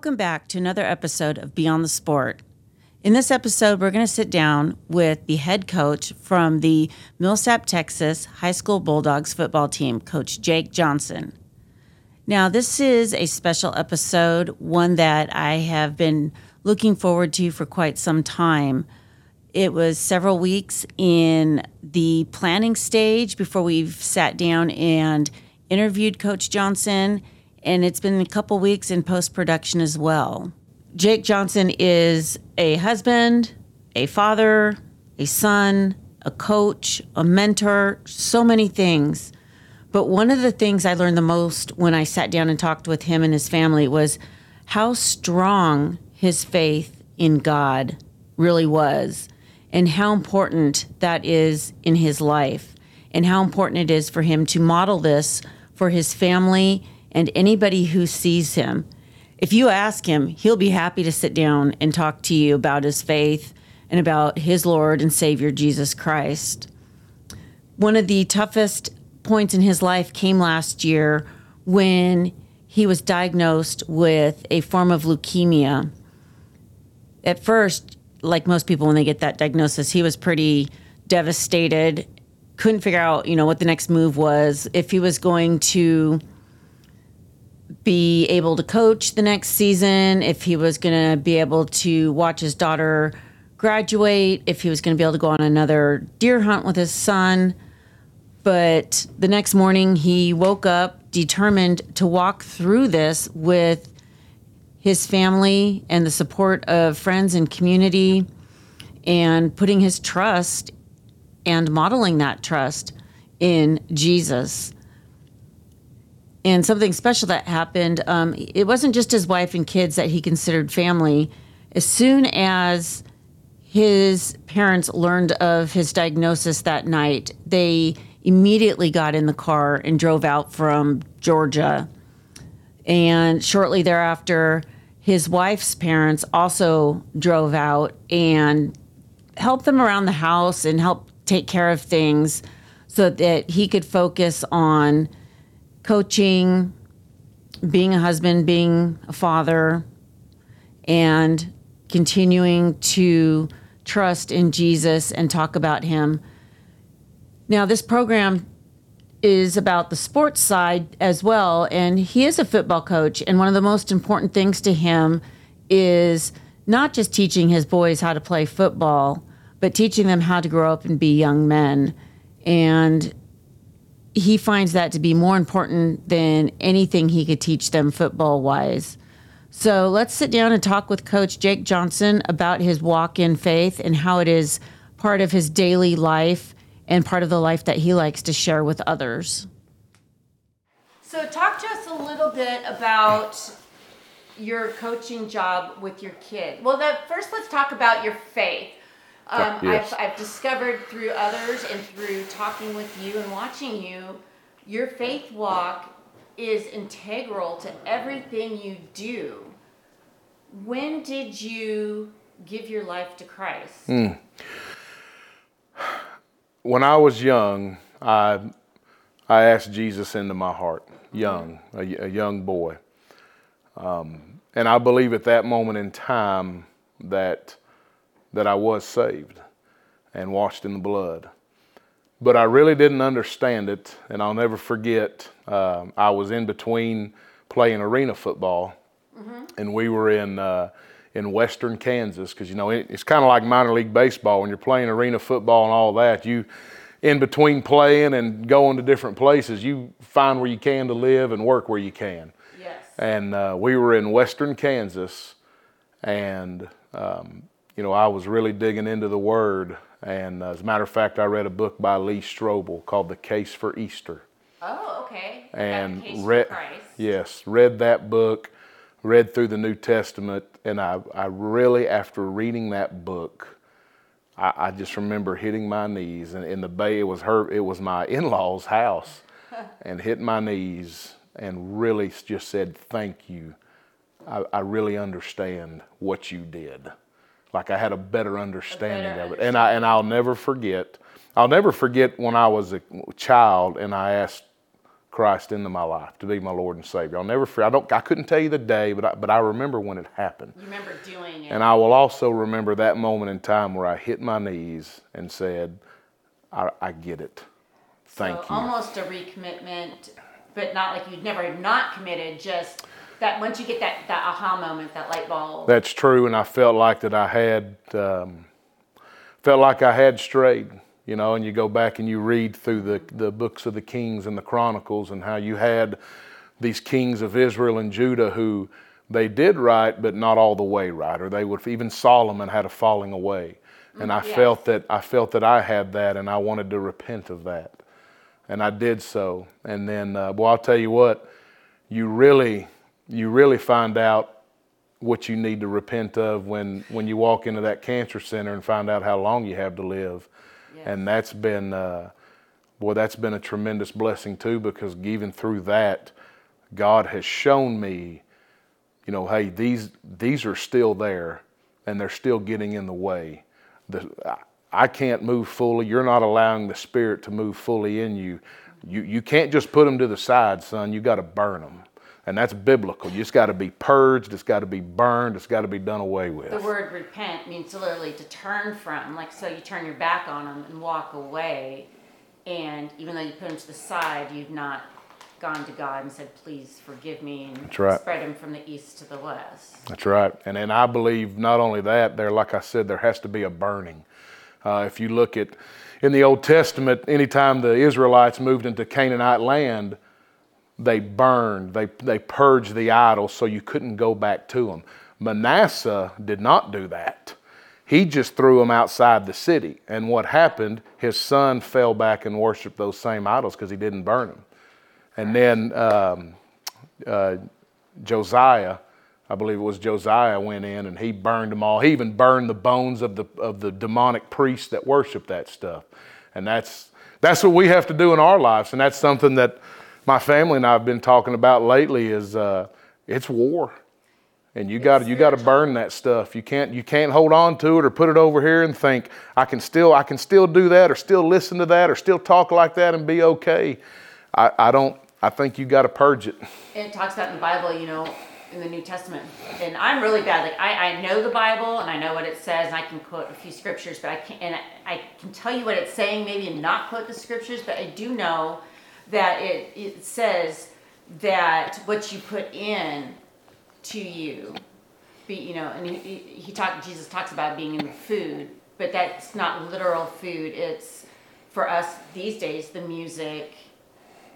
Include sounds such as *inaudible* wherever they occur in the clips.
Welcome back to another episode of Beyond the Sport. In this episode, we're going to sit down with the head coach from the Millsap, Texas High School Bulldogs football team, Coach Jake Johnson. Now, this is a special episode, one that I have been looking forward to for quite some time. It was several weeks in the planning stage before we've sat down and interviewed Coach Johnson, and it's been a couple weeks in post production as well. Jake Johnson is a husband, a father, a son, a coach, a mentor, so many things. But one of the things I learned the most when I sat down and talked with him and his family was how strong his faith in God really was, and how important that is in his life, and how important it is for him to model this for his family and anybody who sees him if you ask him, he'll be happy to sit down and talk to you about his faith and about his Lord and Savior Jesus Christ. One of the toughest points in his life came last year when he was diagnosed with a form of leukemia. At first, like most people when they get that diagnosis, he was pretty devastated, couldn't figure out, you know, what the next move was, if he was going to be able to coach the next season, if he was going to be able to watch his daughter graduate, if he was going to be able to go on another deer hunt with his son. But the next morning, he woke up determined to walk through this with his family and the support of friends and community and putting his trust and modeling that trust in Jesus and something special that happened. Um, it wasn't just his wife and kids that he considered family. As soon as his parents learned of his diagnosis that night, they immediately got in the car and drove out from Georgia. And shortly thereafter, his wife's parents also drove out and helped them around the house and helped take care of things so that he could focus on coaching, being a husband, being a father, and continuing to trust in Jesus and talk about Him. Now, this program is about the sports side as well, and he is a football coach. And one of the most important things to him is not just teaching his boys how to play football, but teaching them how to grow up and be young men. And he finds that to be more important than anything he could teach them football wise. So let's sit down and talk with Coach Jake Johnson about his walk in faith and how it is part of his daily life and part of the life that he likes to share with others. So, talk to us a little bit about your coaching job with your kid. Well, the, first, let's talk about your faith. Um, yes. I've, I've discovered through others and through talking with you and watching you, your faith walk is integral to everything you do. When did you give your life to Christ? Mm. When I was young, I I asked Jesus into my heart, young, a, a young boy, um, and I believe at that moment in time that that I was saved and washed in the blood. But I really didn't understand it, and I'll never forget. Uh, I was in between playing arena football, mm-hmm. and we were in uh, in western Kansas because you know it, it's kind of like minor league baseball when you're playing arena football and all that. You in between playing and going to different places, you find where you can to live and work where you can. Yes. And uh, we were in western Kansas, and um, you know, I was really digging into the Word. And uh, as a matter of fact, I read a book by Lee Strobel called The Case for Easter. Oh, okay. And read, yes, read that book, read through the New Testament, and I, I really, after reading that book, I, I just remember hitting my knees, and in the bay, it was her, it was my in-laws' house, *laughs* and hit my knees, and really just said, "Thank you. I, I really understand what you did." Like I had a better understanding a better of it. And I and I'll never forget. I'll never forget when I was a child and I asked Christ into my life to be my Lord and Savior. I'll never forget. I don't. I couldn't tell you the day, but I, but I remember when it happened. You remember doing it. And I will also remember that moment in time where I hit my knees and said, "I, I get it. Thank so you." Almost a recommitment, but not like you'd never not committed. Just that once you get that that aha moment, that light bulb. That's true, and I felt like that I had um, felt like I had strayed you know, and you go back and you read through the, the books of the Kings and the Chronicles and how you had these kings of Israel and Judah who they did right, but not all the way right, or they would even Solomon had a falling away, and I yes. felt that I felt that I had that, and I wanted to repent of that, and I did so, and then, uh, well, I'll tell you what, you really, you really find out what you need to repent of when when you walk into that cancer center and find out how long you have to live and that's been, uh, boy, that's been a tremendous blessing too, because even through that, God has shown me, you know, hey, these these are still there, and they're still getting in the way. The, I can't move fully. You're not allowing the Spirit to move fully in you. You you can't just put them to the side, son. You got to burn them. And that's biblical. You just got to be purged. It's got to be burned. It's got to be done away with. The word repent means literally to turn from, like so you turn your back on them and walk away. And even though you put them to the side, you've not gone to God and said, "Please forgive me," and That's right. spread them from the east to the west. That's right. And then I believe not only that, there, like I said, there has to be a burning. Uh, if you look at in the Old Testament, anytime the Israelites moved into Canaanite land, they burned, they, they purged the idols so you couldn't go back to them. Manasseh did not do that. He just threw them outside the city. And what happened, his son fell back and worshiped those same idols because he didn't burn them. And then um, uh, Josiah, I believe it was Josiah, went in and he burned them all. He even burned the bones of the, of the demonic priests that worshiped that stuff. And that's, that's what we have to do in our lives. And that's something that my family and I have been talking about lately is uh, it's war, and you got you got to burn that stuff. You can't you can't hold on to it or put it over here and think I can still I can still do that or still listen to that or still talk like that and be okay. I, I don't. I think you got to purge it. It talks about in the Bible, you know, in the New Testament, and I'm really bad. Like I, I know the Bible and I know what it says, and I can quote a few scriptures, but I can and I, I can tell you what it's saying, maybe and not quote the scriptures, but I do know that it, it says that what you put in to you be you know and he, he talked jesus talks about being in the food but that's not literal food. It's for us these days the music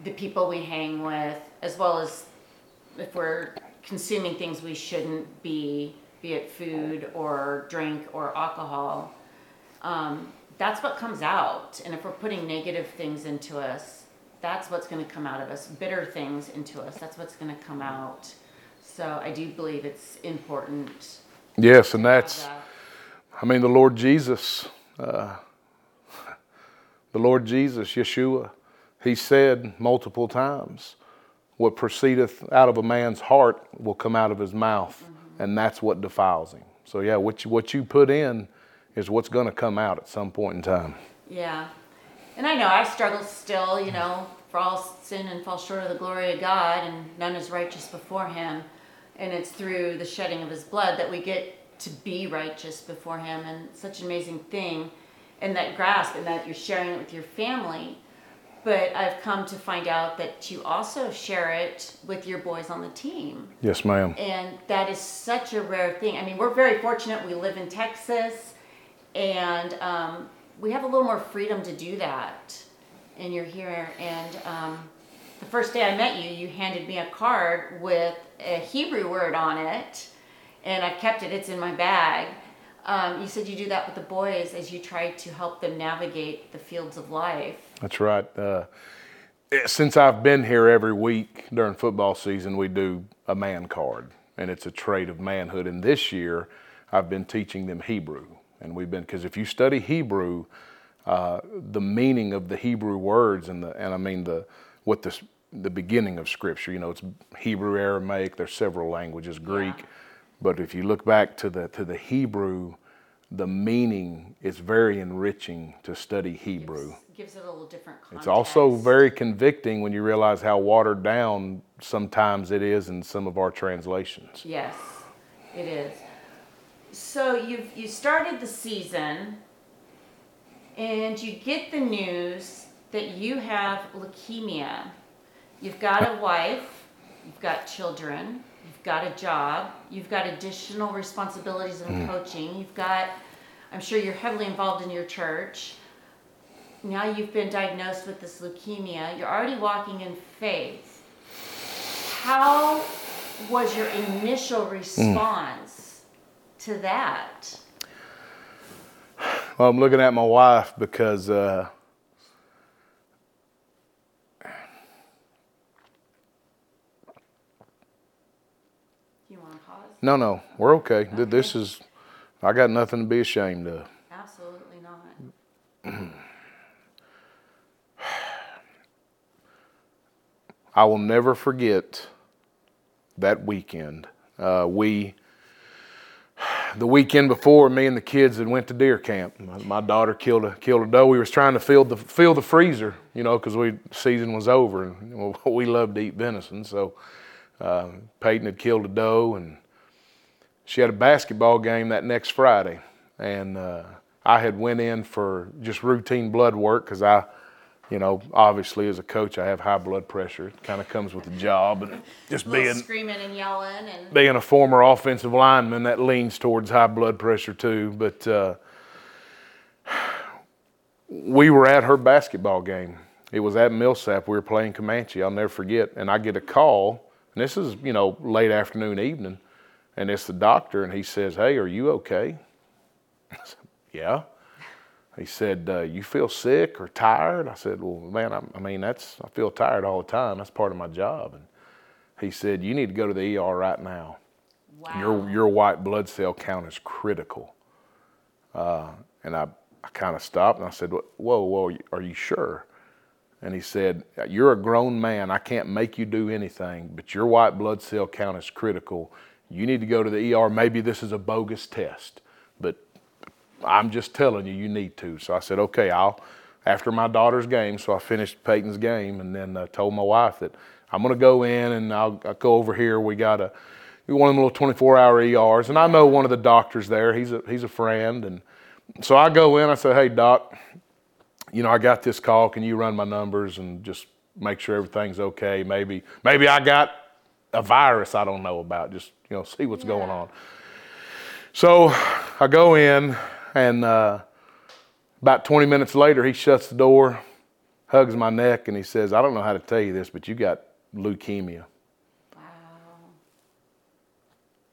the people we hang with as well as if we're consuming things we shouldn't be be it food or drink or alcohol um, that's what comes out. And if we're putting negative things into us that's what's going to come out of us. Bitter things into us. That's what's going to come out. So I do believe it's important. Yes, and that's, that. I mean, the Lord Jesus, uh, the Lord Jesus, Yeshua, he said multiple times, what proceedeth out of a man's heart will come out of his mouth, mm-hmm. and that's what defiles him. So, yeah, what you, what you put in is what's going to come out at some point in time. Yeah, and I know I struggle still, you know, for all sin and fall short of the glory of God, and none is righteous before Him. And it's through the shedding of His blood that we get to be righteous before Him, and such an amazing thing. And that grasp, and that you're sharing it with your family. But I've come to find out that you also share it with your boys on the team. Yes, ma'am. And that is such a rare thing. I mean, we're very fortunate. We live in Texas, and um, we have a little more freedom to do that. And you're here, and um, the first day I met you, you handed me a card with a Hebrew word on it, and I've kept it. It's in my bag. Um, you said you do that with the boys as you try to help them navigate the fields of life. That's right. Uh, since I've been here every week during football season, we do a man card, and it's a trait of manhood. And this year, I've been teaching them Hebrew and we've been because if you study Hebrew, uh, the meaning of the Hebrew words and the and I mean the what the the beginning of Scripture, you know, it's Hebrew, Aramaic. There's several languages, Greek, yeah. but if you look back to the to the Hebrew, the meaning is very enriching to study Hebrew. Gives, gives it a little different context. It's also very convicting when you realize how watered down sometimes it is in some of our translations. Yes, it is. So you've you started the season and you get the news that you have leukemia. You've got a wife, you've got children, you've got a job, you've got additional responsibilities in mm. coaching, you've got, I'm sure you're heavily involved in your church. Now you've been diagnosed with this leukemia, you're already walking in faith. How was your initial response mm. To that? Well, I'm looking at my wife because uh, No, no, we're okay. okay. This is, I got nothing to be ashamed of. Absolutely not. I will never forget that weekend. Uh, we, the weekend before, me and the kids had went to deer camp. My, my daughter killed a killed a doe. We was trying to fill the fill the freezer, you know, because we season was over and *laughs* we love to eat venison. So uh, Peyton had killed a doe and she had a basketball game that next Friday, and uh, I had went in for just routine blood work because I, you know, obviously as a coach I have high blood pressure. It kind of comes with the job, and just being screaming and yelling and being a former offensive lineman that leans towards high blood pressure too. But uh, we were at her basketball game. It was at Millsap. We were playing Comanche. I'll never forget. And I get a call, and this is you know late afternoon, evening and it's the doctor, and he says, Hey, are you okay? *laughs* I said, Yeah. He said, uh, You feel sick or tired? I said, Well, man, I, I, mean, that's, I feel tired all the time. That's part of my job. And he said, You need to go to the ER right now. Wow. Your, your white blood cell count is critical. Uh, and I, I kind of stopped and I said, Whoa, whoa, are you sure? And he said, You're a grown man. I can't make you do anything, but your white blood cell count is critical you need to go to the ER. Maybe this is a bogus test, but I'm just telling you, you need to. So I said, okay, I'll, after my daughter's game, so I finished Peyton's game and then uh, told my wife that I'm going to go in and I'll, I'll, go over here. We got a, one of them little 24 hour ERs. And I know one of the doctors there. He's a, he's a friend. And so I go in, I say, hey, doc, you know, I got this call. Can you run my numbers and just make sure everything's okay? Maybe, maybe I got a virus I don't know about. Just you know, see what's yeah. going on. So I go in, and uh, about 20 minutes later, he shuts the door, hugs my neck, and he says, "I don't know how to tell you this, but you got leukemia." Wow.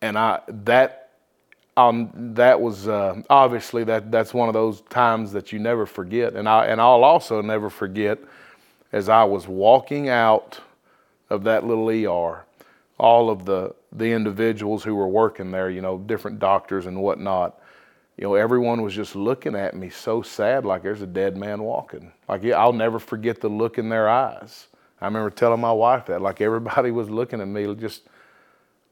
And I that. Um, that was uh, obviously that that's one of those times that you never forget, and I and I'll also never forget as I was walking out of that little ER all of the, the individuals who were working there, you know, different doctors and whatnot, you know, everyone was just looking at me so sad, like there's a dead man walking. Like, I'll never forget the look in their eyes. I remember telling my wife that, like everybody was looking at me just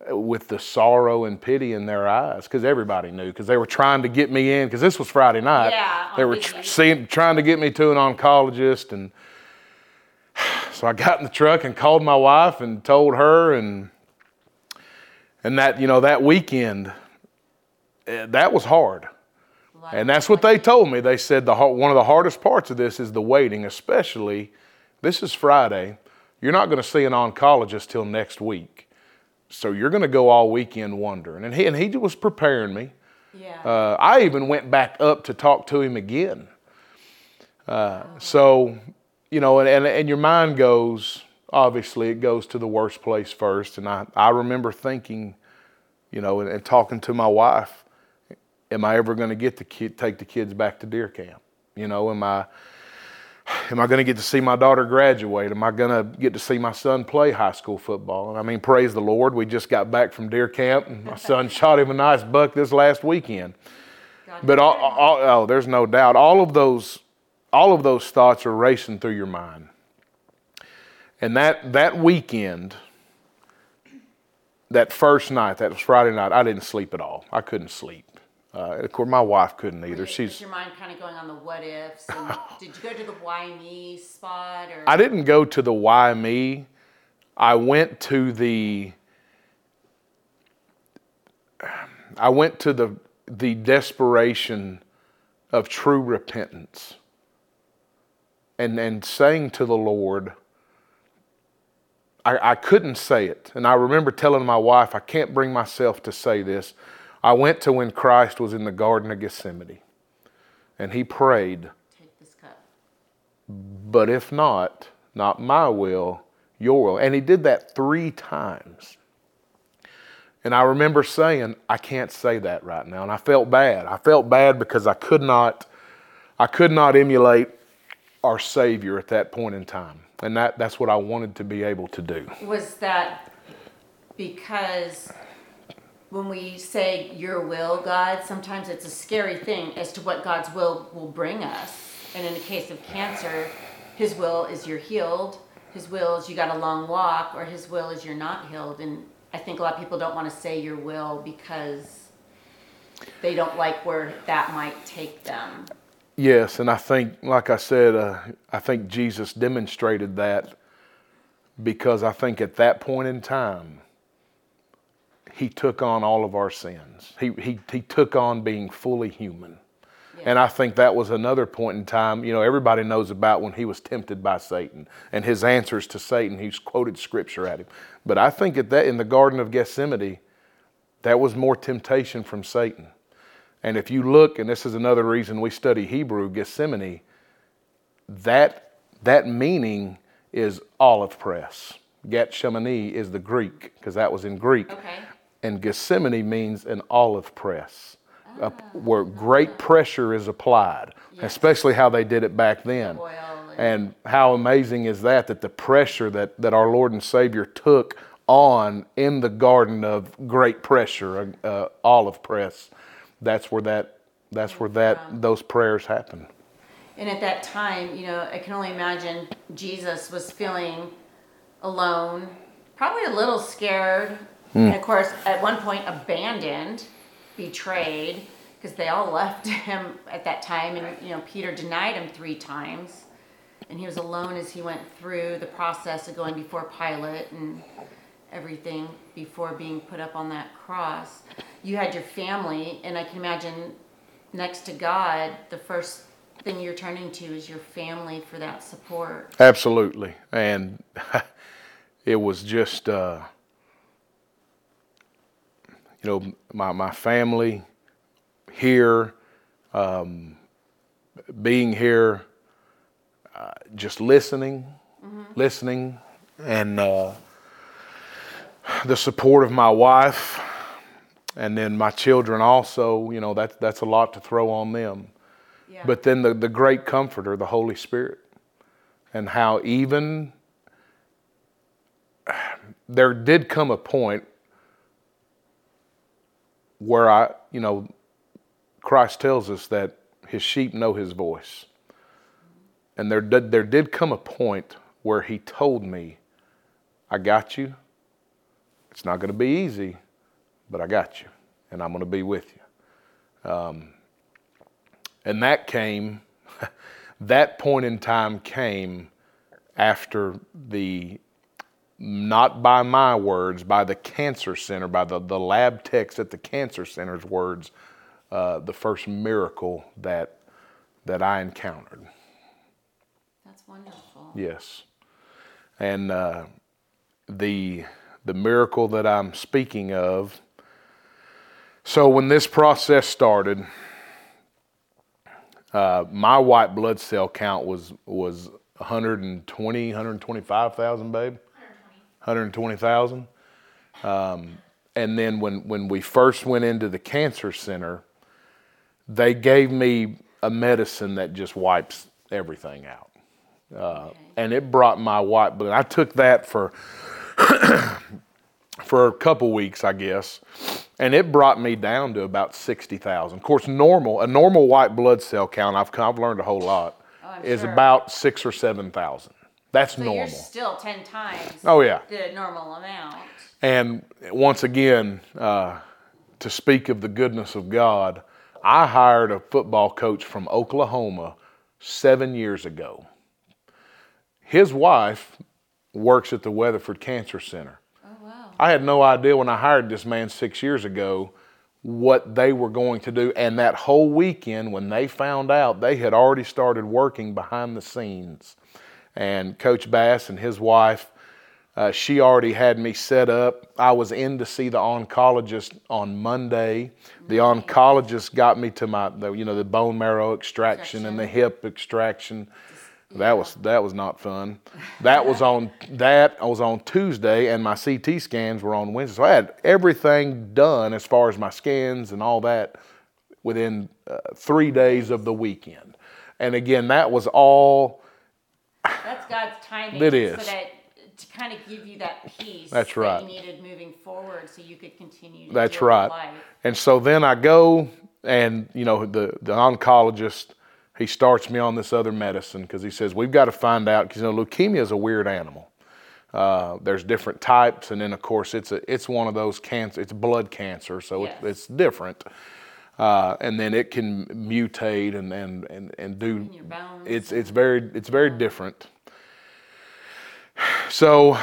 with the sorrow and pity in their eyes, because everybody knew, because they were trying to get me in, because this was Friday night. Yeah, they were tr- seeing, trying to get me to an oncologist, and *sighs* so I got in the truck and called my wife and told her, and and that, you know, that weekend, eh, that was hard. And that's what they told me. They said the one of the hardest parts of this is the waiting, especially this is Friday. You're not going to see an oncologist till next week. So you're going to go all weekend wondering. And he, and he was preparing me. Yeah. Uh, I even went back up to talk to him again. Uh, so, you know, and, and, and your mind goes, obviously it goes to the worst place first. And I, I remember thinking, you know, and, and talking to my wife, am I ever going to get to kid, take the kids back to deer camp? You know, am I, am I going to get to see my daughter graduate? Am I going to get to see my son play high school football? And I mean, praise the Lord, we just got back from deer camp, and my son *laughs* shot him a nice buck this last weekend. God but all, all, oh, there's no doubt, all of those, all of those thoughts are racing through your mind. And that, that weekend, that first night, that was Friday night, I didn't sleep at all. I couldn't sleep. Uh, of course, my wife couldn't either. She's your mind kind of going on the what ifs? And *sighs* did you go to the why me spot or? I didn't go to the why me. I went to the I went to the the desperation of true repentance and and saying to the Lord, I, I couldn't say it. And I remember telling my wife, I can't bring myself to say this. I went to when Christ was in the Garden of Gethsemane and he prayed, Take this cup. but if not, not my will, your will. And he did that three times. And I remember saying, I can't say that right now. And I felt bad. I felt bad because I could not, I could not emulate our Savior at that point in time. And that, that's what I wanted to be able to do. Was that because when we say your will, God, sometimes it's a scary thing as to what God's will will bring us. And in the case of cancer, His will is you're healed. His will is you got a long walk, or His will is you're not healed. And I think a lot of people don't want to say your will because they don't like where that might take them. Yes, and I think, like I said, uh, I think Jesus demonstrated that because I think at that point in time, he took on all of our sins. He, he, he took on being fully human. And I think that was another point in time. You know, everybody knows about when he was tempted by Satan and his answers to Satan. He's quoted scripture at him. But I think at that in the Garden of Gethsemane, that was more temptation from Satan. And if you look, and this is another reason we study Hebrew, Gethsemane, that that meaning is olive press. Gethsemane is the Greek because that was in Greek. Okay. And Gethsemane means an olive press, uh, where great pressure is applied, especially how they did it back then. And- And how amazing is that, that the pressure that, that our Lord and Savior took on in the garden of great pressure, uh, uh, olive press, that's where that, that's where that, those prayers happen. And at that time, you know, I can only imagine Jesus was feeling alone, probably a little scared, and of course, at one point, abandoned, betrayed, because they all *laughs* left him at that time. And, you know, Peter denied him three times. And he was alone as he went through the process of going before Pilate and everything before being put up on that cross. You had your family, and I can imagine next to God, the first thing you're turning to is your family for that support. Absolutely. And *laughs* it was just, uh, you know, my, my family here, um, being here, uh, just listening, listening, and uh, the support of my wife, and then my children also, you know, that, that's a lot to throw on them. Yeah. But then the, the great comforter, the Holy Spirit, and how even there did come a point where I, you know, Christ tells us that his sheep know his voice. And there did, there did come a point where he told me, I got you. It's not going to be easy, but I got you, and I'm going to be with you. Um, and that came, *laughs* that point in time came after the, not by my words, by the cancer center, by the, the lab techs at the cancer center's words, uh, the first miracle that, that I encountered. That's wonderful. Yes. And uh, the, the miracle that I'm speaking of, so when this process started, uh, my white blood cell count was, was 120, 125,000, babe? 120,000. Um, and then when, when we first went into the cancer center, they gave me a medicine that just wipes everything out. Uh, and it brought my white blood. I took that for *coughs* for a couple weeks, I guess, and it brought me down to about sixty thousand. Of course, normal a normal white blood cell count. I've I've learned a whole lot. I'm is sure. about six or seven thousand. That's So normal. you're still 10 times Oh yeah. the normal amount. And once again, uh, to speak of the goodness of God, I hired a football coach from Oklahoma seven years ago. His wife works at the Weatherford Cancer Center. Oh, wow. I had no idea when I hired this man six years ago what they were going to do. And that whole weekend, when they found out, they had already started working behind the scenes. And Coach Bass and his wife, uh, she already had me set up. I was in to see the oncologist on Monday. The oncologist got me to my, the, you know, the bone marrow extraction and the hip extraction. That was that was not fun. That was on that I was on Tuesday, and my CT scans were on Wednesday. So I had everything done as far as my scans and all that within uh, three days of the weekend. And again, that was all. That's God's timing. It So that to kind of give you that peace That's that right. you needed moving forward, so you could continue. To That's right. Life. And so then I go, and you know, the the oncologist he starts me on this other medicine because he says we've got to find out because you know leukemia is a weird animal. Uh, there's different types, and then of course it's a it's one of those cancer. It's blood cancer, so Yes. it, it's different. Uh, and then it can mutate and and and, and do. It's it's very it's very different. So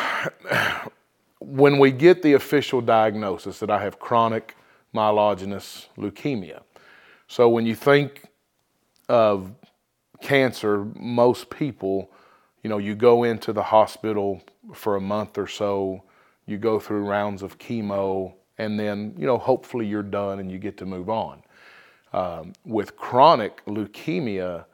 when we get the official diagnosis that I have chronic myelogenous leukemia, so when you think of cancer, most people, you know, you go into the hospital for a month or so, you go through rounds of chemo, and then, you know, hopefully you're done and you get to move on. Um, with chronic leukemia,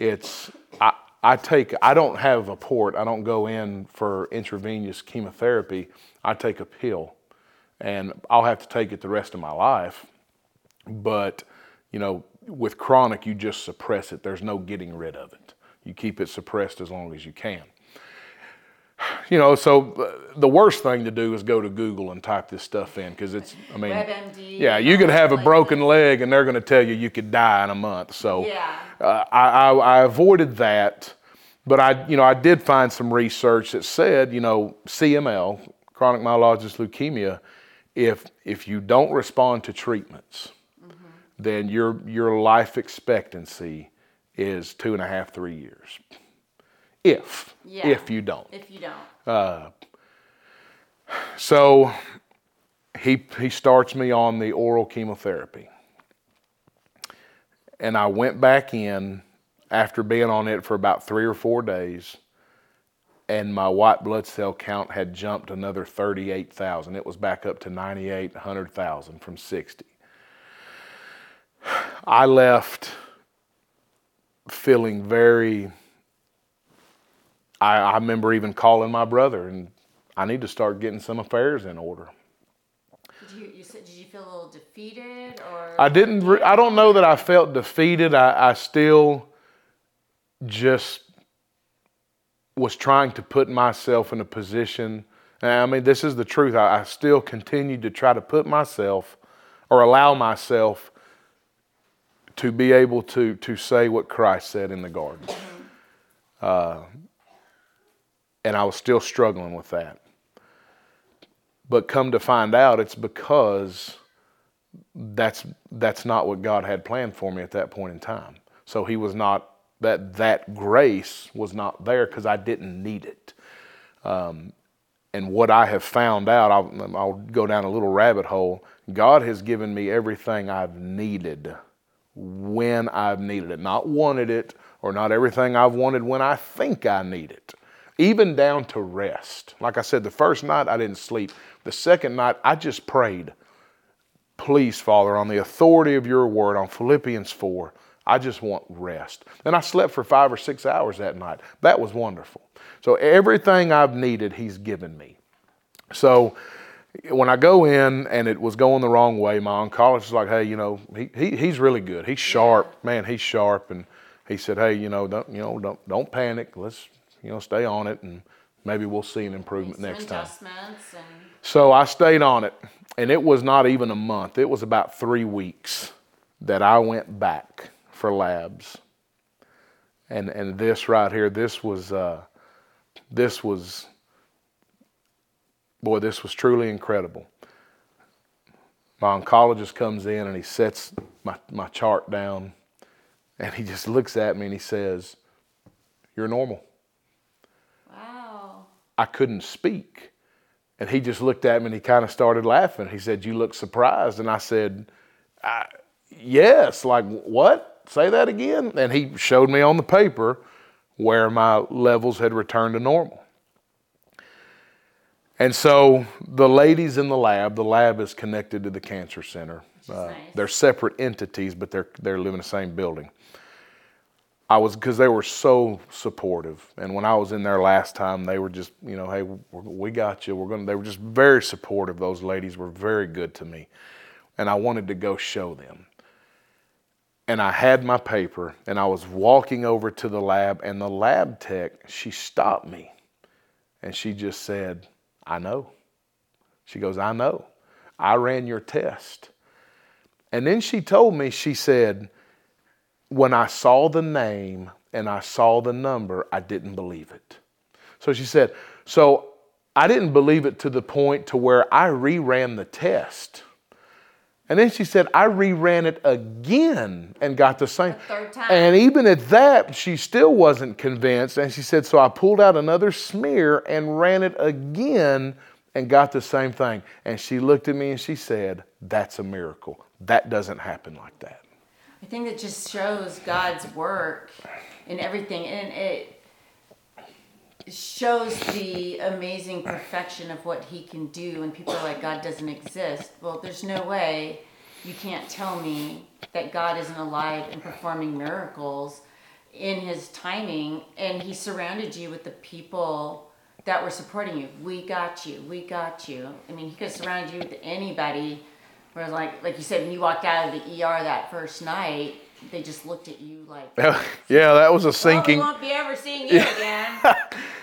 it's I, I take I don't have a port. I don't go in for intravenous chemotherapy. I take a pill, and I'll have to take it the rest of my life. But you know, with chronic, you just suppress it. There's no getting rid of it. You keep it suppressed as long as you can. You know, so uh, the worst thing to do is go to Google and type this stuff in because it's. I mean, WebMD. yeah, you could have a broken leg, and they're going to tell you you could die in a month. So Yeah. uh, I, I, I avoided that, but I, you know, I did find some research that said, you know, CML, chronic myelogenous leukemia, if if you don't respond to treatments, then your your life expectancy is two and a half, three years. If Yeah. if you don't. If you don't. Uh, so he he starts me on the oral chemotherapy. And I went back in after being on it for about 3 or 4 days and my white blood cell count had jumped another 38,000. It was back up to 98, 100,000 from 60. I left feeling very I, I remember even calling my brother and I need to start getting some affairs in order. Did you, you said, did you feel a little defeated or? I didn't. Re- I don't know that I felt defeated. I, I still just was trying to put myself in a position. And I mean, this is the truth. I, I still continued to try to put myself or allow myself to be able to to say what Christ said in the garden. Uh, and I was still struggling with that. But come to find out, it's because that's that's not what God had planned for me at that point in time. So he was not that that grace was not there because I didn't need it. Um, and what I have found out, I'll, I'll go down a little rabbit hole. God has given me everything I've needed when I've needed it, not wanted it, or not everything I've wanted when I think I need it. Even down to rest. Like I said, the first night I didn't sleep. The second night I just prayed please, Father, on the authority of your word, on Philippians 4, I just want rest. And I slept for five or six hours that night. That was wonderful. So everything I've needed, He's given me. So when I go in and it was going the wrong way, my oncologist is like, hey, you know, he, he he's really good. He's sharp, man. He's sharp, and he said, hey, you know, don't you know, don't don't panic. Let's you know, stay on it, and maybe we'll see an improvement next time. So I stayed on it, and it was not even a month. It was about three weeks that I went back for labs. And and this right here, this was uh, this was boy, this was truly incredible. My oncologist comes in and he sets my, my chart down, and he just looks at me and he says, You're normal. I couldn't speak. And he just looked at me and he kind of started laughing. He said, You look surprised. And I said, I, Yes. Like, what? Say that again? And he showed me on the paper where my levels had returned to normal. And so the ladies in the lab, the lab is connected to the cancer center. Uh, nice. They're separate entities, but they're they're living in the same building. I was because they were so supportive, and when I was in there last time, they were just you know, hey, we got you. We're gonna. They were just very supportive. Those ladies were very good to me, and I wanted to go show them. And I had my paper, and I was walking over to the lab, and the lab tech she stopped me, and she just said, "I know." She goes, "I know. I ran your test." And then she told me, she said, when I saw the name and I saw the number, I didn't believe it. So she said, so I didn't believe it to the point to where I reran the test. And then she said, I reran it again and got the same. third time. And even at that, she still wasn't convinced. And she said, so I pulled out another smear and ran it again and got the same thing. And she looked at me and she said, That's a miracle. That doesn't happen like that. I think it just shows God's work in everything, and it shows the amazing perfection of what He can do. And people are like, God doesn't exist. Well, there's no way you can't tell me that God isn't alive and performing miracles in His timing, and He surrounded you with the people that were supporting you. We got you. We got you. I mean, He could surround you with anybody. Where like like you said, when you walked out of the ER that first night, they just looked at you like, *laughs* yeah, that was a "Well, we sinking. won't be ever seeing you again." *laughs*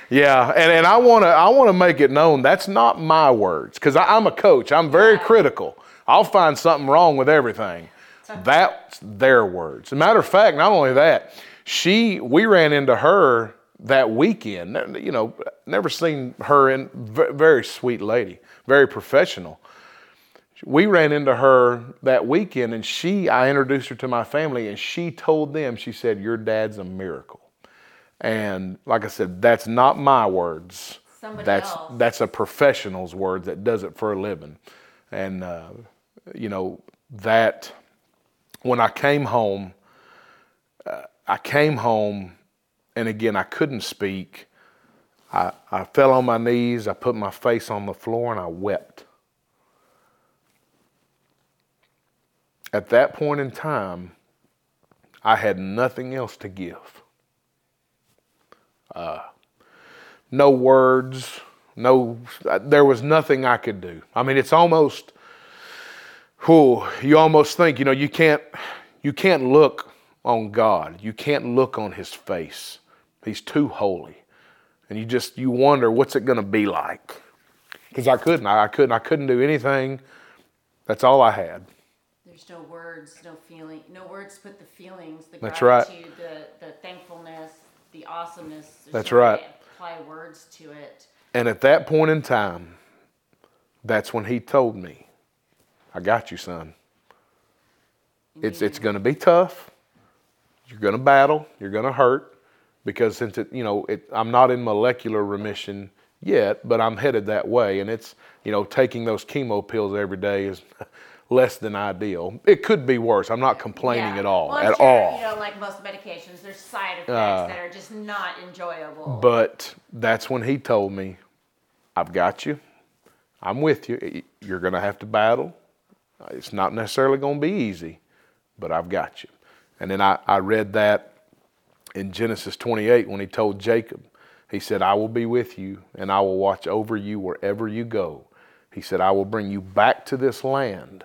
Yeah, and, and I want to I want to make it known that's not my words because I'm a coach. I'm very Yeah. critical. I'll find something wrong with everything. That's their words. As a matter of fact, not only that, she we ran into her that weekend. You know, never seen her in very sweet lady, very professional. We ran into her that weekend, and she I introduced her to my family, and she told them she said, "Your dad's a miracle." And like I said, that's not my words. Somebody that's else. that's a professional's word that does it for a living. And uh, you know that when I came home, uh, I came home, and again I couldn't speak. I, I fell on my knees. I put my face on the floor and I wept. At that point in time, I had nothing else to give. Uh, no words, no, there was nothing I could do. I mean, it's almost, whew, you almost think, you know, you can't, you can't look on God. You can't look on His face. He's too holy, and you just you wonder what's it going to be like. Because I couldn't, I, I couldn't, I couldn't do anything. That's all I had. There's no words, no feeling, no words put the feelings, the That's right. gratitude, the the thankfulness, the awesomeness. There's That's no way right. Apply words to it. And at that point in time, that's when he told me, I got you, son. It's, it's going to be tough. You're going to battle. You're going to hurt because since it, you know, it, I'm not in molecular remission yet, but I'm headed that way. And it's, you know, taking those chemo pills every day is *laughs* less than ideal. It could be worse. I'm not complaining Yeah. at all, Well, at sure, all. Uh, You know, like most medications, there's side effects that are just not enjoyable. But that's when he told me, I've got you. I'm with you. You're going to have to battle. It's not necessarily going to be easy, but I've got you. And then I, I read that in Genesis 28 when he told Jacob, he said, I will be with you and I will watch over you wherever you go. He said, I will bring you back to this land,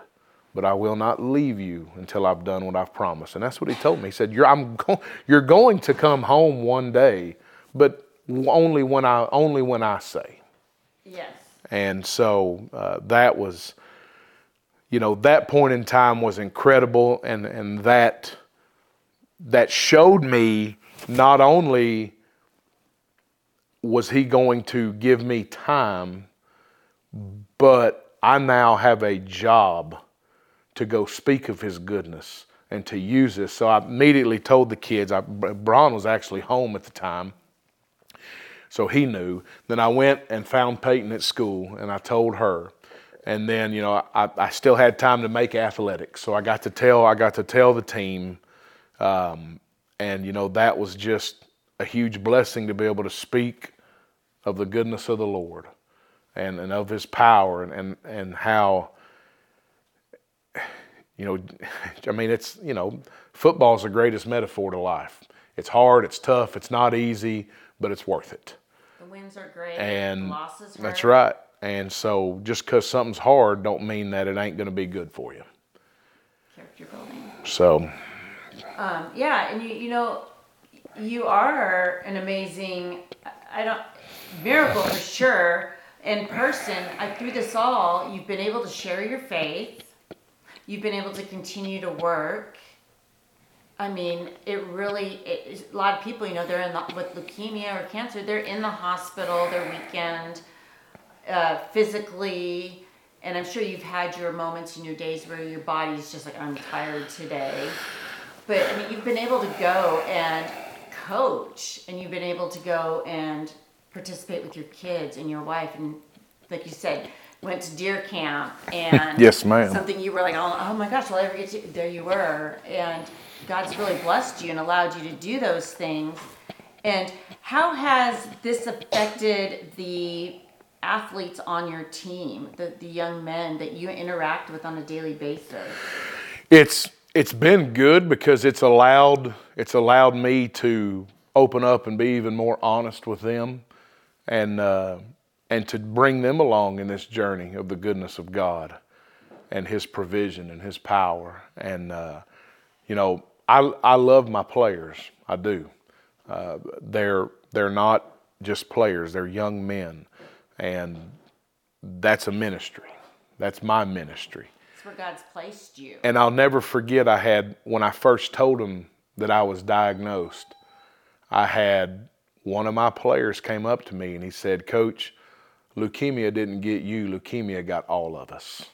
but I will not leave you until I've done what I've promised. And that's what he told me. He said, You're, I'm go- you're going to come home one day, but only when I, only when I say. yes. And so uh, that was, you know, that point in time was incredible, and and that that showed me not only was he going to give me time, but I now have a job to go speak of his goodness and to use this. So I immediately told the kids, I, Braun was actually home at the time, so he knew. Then I went and found Peyton at school and I told her. And then, you know, I, I still had time to make athletics. So I got to tell, I got to tell the team. Um, and, you know, that was just a huge blessing to be able to speak of the goodness of the Lord and, and of his power and, and, and how, you know, *laughs* I mean, it's, you know, football is the greatest metaphor to life. It's hard, it's tough, it's not easy, but it's worth it. The wins are great, And losses hurt. that's right. And so just because something's hard don't mean that it ain't going to be good for you. Character building. So, Um, yeah, and you, you know, you are an amazing, I don't, miracle for sure. In person, I, through this all, you've been able to share your faith. You've been able to continue to work. I mean, it really, it, a lot of people, you know, they're in the, with leukemia or cancer, they're in the hospital, they're weekend, uh, physically. And I'm sure you've had your moments in your days where your body's just like, I'm tired today. But I mean, you've been able to go and coach, and you've been able to go and participate with your kids and your wife, and like you said, went to deer camp *laughs* and Yes, ma'am. Something you were like, oh, oh my gosh, will I ever get to? There you were, and God's really blessed you and allowed you to do those things. And how has this affected the athletes on your team, the, the young men that you interact with on a daily basis? it's it's been good because it's allowed it's allowed me to open up and be even more honest with them and uh, and to bring them along in this journey of the goodness of God and his provision and his power. And uh, you know I I love my players. I do. Uh, they're they're not just players. They're young men. And that's a ministry. That's my ministry. It's where God's placed you. and I'll never forget I had when I first told him that I was diagnosed, I had one of my players came up to me and he said, "Coach, leukemia didn't get you, leukemia got all of us."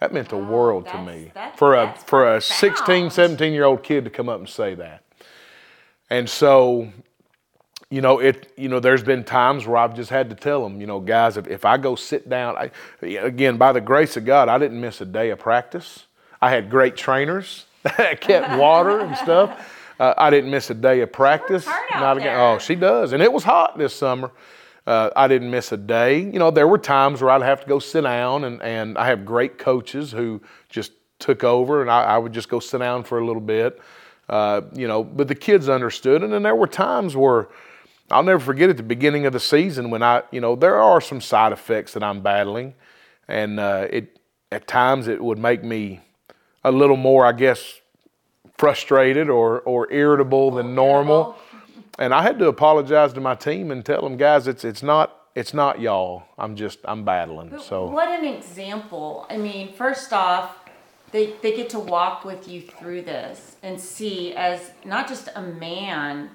That meant the world to me. for a for a 16, 17 year old kid to come up and say that. And so you know it you know there's been times where i've just had to tell them you know guys if, if i go sit down I, again by the grace of god i didn't miss a day of practice i had great trainers *laughs* that kept *laughs* water and stuff uh, i didn't miss a day of practice Not again. oh she does and it was hot this summer uh, i didn't miss a day. You know there were times where i'd have to go sit down and, and i have great coaches who just took over and I, I would just go sit down for a little bit uh, you know but the kids understood. And then there were times where I'll never forget at the beginning of the season when I, you know, there are some side effects that I'm battling, and uh, it at times it would make me a little more, I guess, frustrated or or irritable than normal. And I had to apologize to my team and tell them, guys, it's it's not it's not y'all. I'm just I'm battling. So What an example. I mean, first off, they, they get to walk with you through this and see as not just a man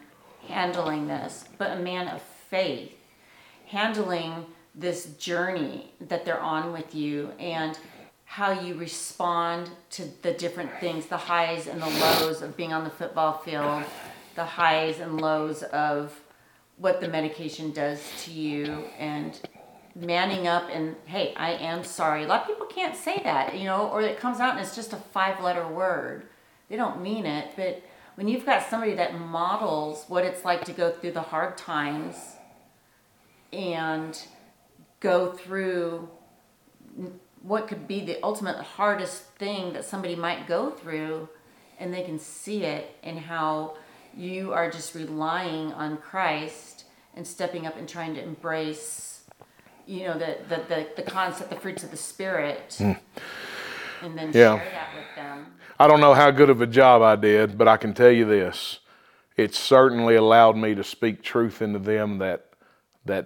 handling this, but a man of faith handling this journey that they're on with you and how you respond to the different things, the highs and the lows of being on the football field, the highs and lows of what the medication does to you and manning up and hey i am sorry. A lot of people can't say that you know or it comes out and it's just a five letter word. They don't mean it but when you've got somebody that models what it's like to go through the hard times and go through what could be the ultimate hardest thing that somebody might go through and they can see it and how you are just relying on Christ and stepping up and trying to embrace you know the the, the, the concept the fruits of the spirit hmm. and then. Yeah. share that with them I don't know how good of a job I did, but I can tell you this: it certainly allowed me to speak truth into them that that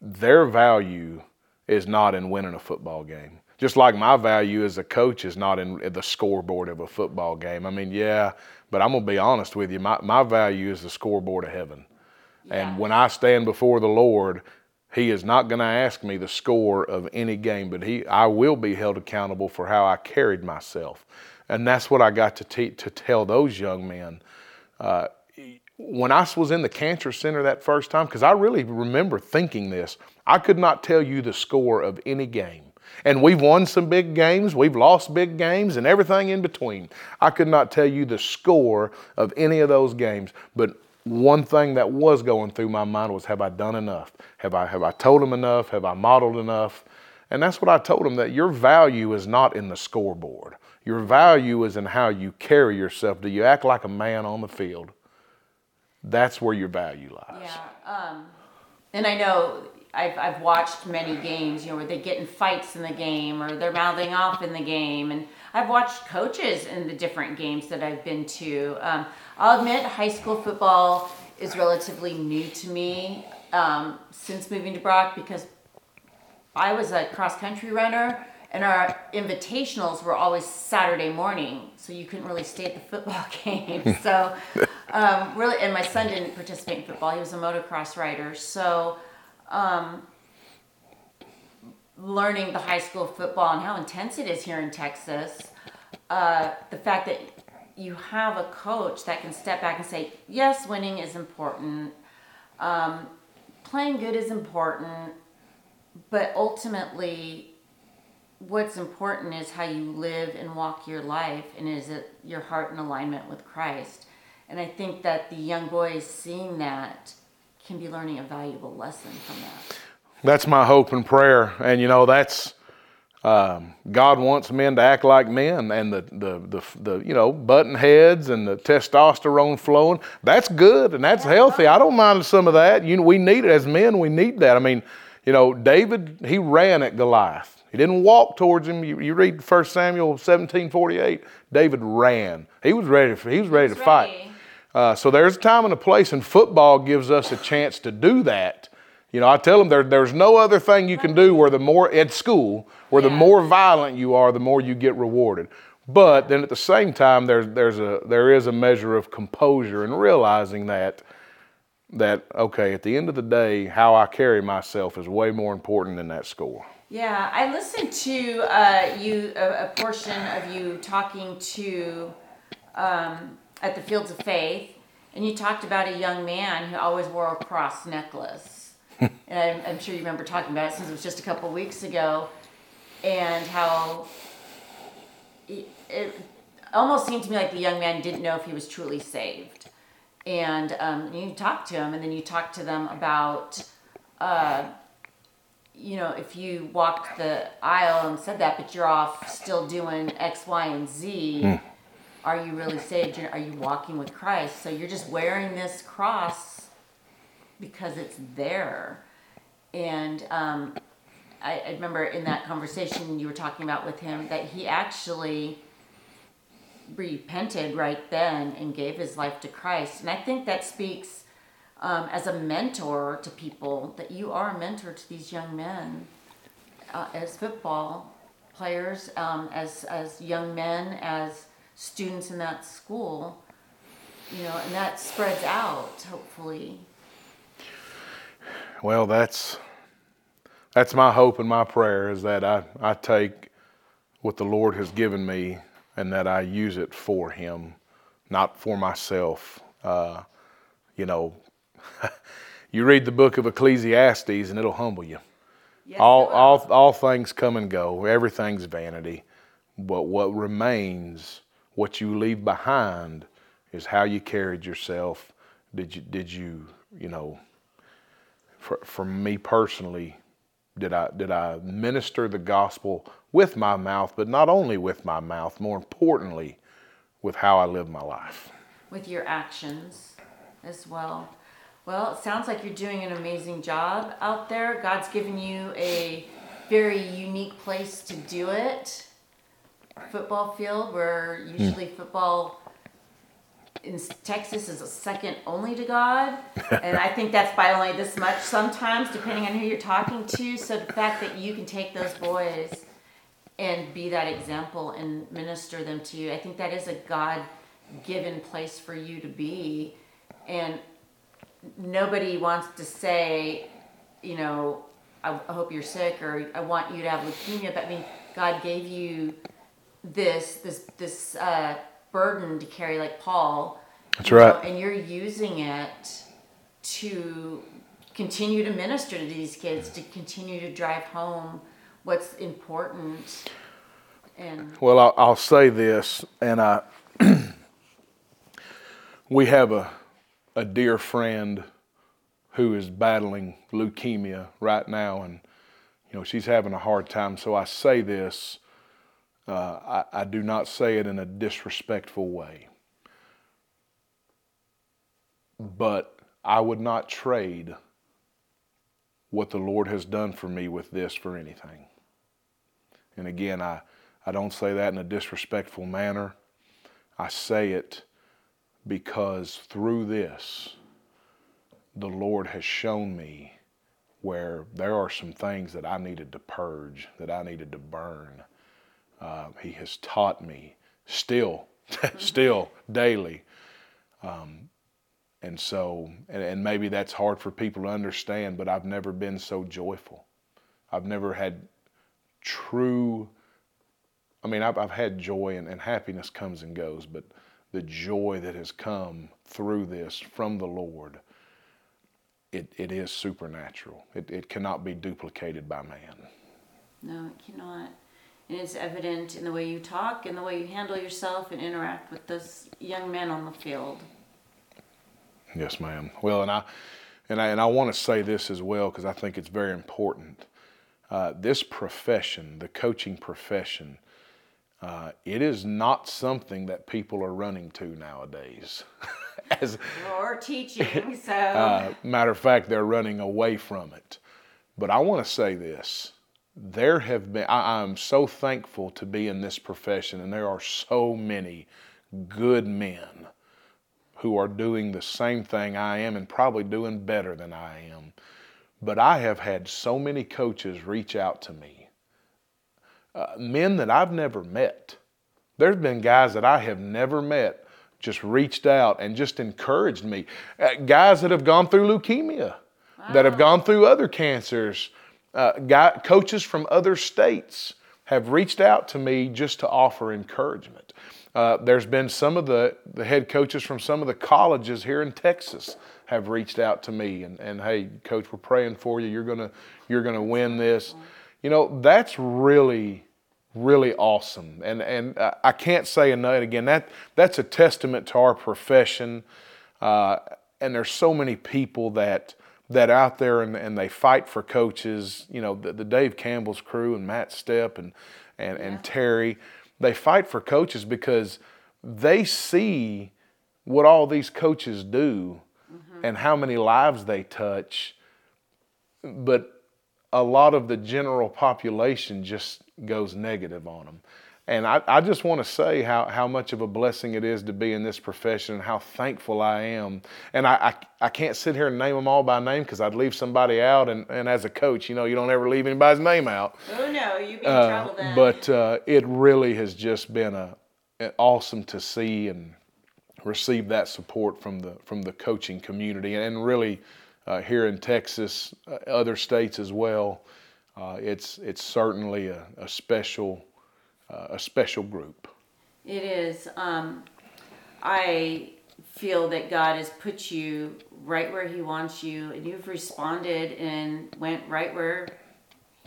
their value is not in winning a football game. Just like my value as a coach is not in the scoreboard of a football game. I mean, yeah, but I'm gonna be honest with you. My my value is the scoreboard of heaven. Yeah. And when I stand before the Lord, He is not going to ask me the score of any game, but he, I will be held accountable for how I carried myself. And that's what I got to, te- to tell those young men. Uh, when I was in the cancer center that first time, because I really remember thinking this, I could not tell you the score of any game. And we've won some big games, we've lost big games, and everything in between. I could not tell you the score of any of those games, but one thing that was going through my mind was have I done enough? Have I have I told them enough? Have I modeled enough? And that's what I told them that your value is not in the scoreboard. Your value is in how you carry yourself. Do you act like a man on the field? That's where your value lies. Yeah. Um, and I know I've, I've watched many games, you know, where they get in fights in the game or they're mouthing off in the game. And I've watched coaches in the different games that I've been to. Um, I'll admit, high school football is relatively new to me um, since moving to Brock because I was a cross country runner and our invitationals were always Saturday morning, so you couldn't really stay at the football *laughs* game. so, um, really, and my son didn't participate in football; he was a motocross rider. So, um, learning the high school football and how intense it is here in Texas, uh, the fact that you have a coach that can step back and say, yes, winning is important, um, playing good is important, but ultimately, what's important is how you live and walk your life, and is it your heart in alignment with Christ? And I think that the young boys seeing that can be learning a valuable lesson from that. That's my hope and prayer, and you know that's um, God wants men to act like men, and the, the, the, the, you know button heads and the testosterone flowing. That's good and that's healthy. I don't mind some of that. You know, we need it as men. We need that. I mean, you know, David he ran at Goliath. He didn't walk towards him. You, you read 1 Samuel 17, 48. David ran. He was ready. For, he was ready to fight. Uh, so there's a time and a place, and football gives us a chance to do that. You know, I tell them there, there's no other thing you can do where the more at school, where yeah. the more violent you are, the more you get rewarded. But then at the same time, there's there's a there is a measure of composure and realizing that that okay, at the end of the day, how I carry myself is way more important than that score. Yeah, I listened to uh, you a, a, portion of you talking to um, at the Fields of Faith, and you talked about a young man who always wore a cross necklace. and I'm, I'm, sure you remember talking about it since it was just a couple weeks ago, and how it, it, almost seemed to me like the young man didn't know if he was truly saved. And um, you talked to him, and then you talked to them about. Uh, you know, if you walked the aisle and said that, but you're off still doing X, Y, and Z, mm. Are you really saved? Are you walking with Christ? So you're just wearing this cross because it's there. And um, I, I remember in that conversation you were talking about with him that he actually repented right then and gave his life to Christ. And I think that speaks um, as a mentor to people that you are a mentor to these young men uh, as football players, um, as as young men, as students in that school. You know, and that spreads out hopefully. Well, that's that's my hope and my prayer is that I, I take what the Lord has given me and that I use it for Him, not for myself. Uh, you know, *laughs* you read the book of Ecclesiastes and it'll humble you. Yes, all, all, all things come and go, everything's vanity. But what remains, what you leave behind, is how you carried yourself. Did you, did you, you know, for, for me personally, did I, did I minister the gospel with my mouth, but not only with my mouth, more importantly, with how I live my life? With your actions as well. Well, it sounds like you're doing an amazing job out there. God's given you a very unique place to do it. Football field, where usually football in Texas is a second only to God. *laughs* and I think that's by only this much sometimes, depending on who you're talking to. So the fact that you can take those boys and be that example and minister them to you, I think that is a God given place for you to be. And nobody wants to say you know, I, I hope you're sick or I want you to have leukemia. But I mean, God gave you this this this uh, burden to carry, like Paul. That's right. Know, and you're using it to continue to minister to these kids, to continue to drive home what's important. And well, I'll, I'll say this, and I *clears throat* we have a a dear friend who is battling leukemia right now, and you know she's having a hard time. So I say this. Uh, I, I do not say it in a disrespectful way, but I would not trade what the Lord has done for me with this for anything. And again, I, I don't say that in a disrespectful manner. I say it because through this, the Lord has shown me where there are some things that I needed to purge, that I needed to burn. Uh, he has taught me still, *laughs* still daily. Um, and so, and, and maybe that's hard for people to understand, but I've never been so joyful. I've never had true, I mean, I've, I've had joy and, and happiness comes and goes, but the joy that has come through this from the Lord, it, it is supernatural. It, it cannot be duplicated by man. No, it cannot. And it's evident in the way you talk and the way you handle yourself and interact with those young men on the field. Yes, ma'am. Well, and I, and I, and I want to say this as well because I think it's very important. Uh, this profession, the coaching profession, uh, it is not something that people are running to nowadays. *laughs* As or teaching, *laughs* so uh, matter of fact, they're running away from it. But I want to say this: there have been. I, I'm so thankful to be in this profession, and there are so many good men who are doing the same thing I am, and probably doing better than I am. But I have had so many coaches reach out to me uh, men that I've never met. There's been guys that I have never met just reached out and just encouraged me. Uh, guys that have gone through leukemia, wow. that have gone through other cancers, uh, guy, coaches from other states have reached out to me just to offer encouragement. Uh, there's been some of the, the head coaches from some of the colleges here in Texas have reached out to me and, and hey, coach, we're praying for you. You're gonna you're gonna win this. You know, that's really, really awesome. And, and I can't say enough, again, that, that's a testament to our profession. Uh, and there's so many people that, that out there and, and they fight for coaches, you know, the, the Dave Campbell's crew and Matt Stepp and, and, yeah. and Terry, they fight for coaches because they see what all these coaches do mm-hmm. and how many lives they touch. But a lot of the general population just goes negative on them. And I, I just want to say how, how much of a blessing it is to be in this profession and how thankful I am. And I, I, I can't sit here and name them all by name because I'd leave somebody out. And, and as a coach, you know, you don't ever leave anybody's name out. Oh, no, you'd be in uh, trouble then. But uh, it really has just been a, awesome to see and receive that support from the, from the coaching community. And really, uh, here in Texas, uh, other states as well. Uh, it's it's certainly a, a special uh, a special group. It is. Um, I feel that God has put you right where He wants you, and you've responded and went right where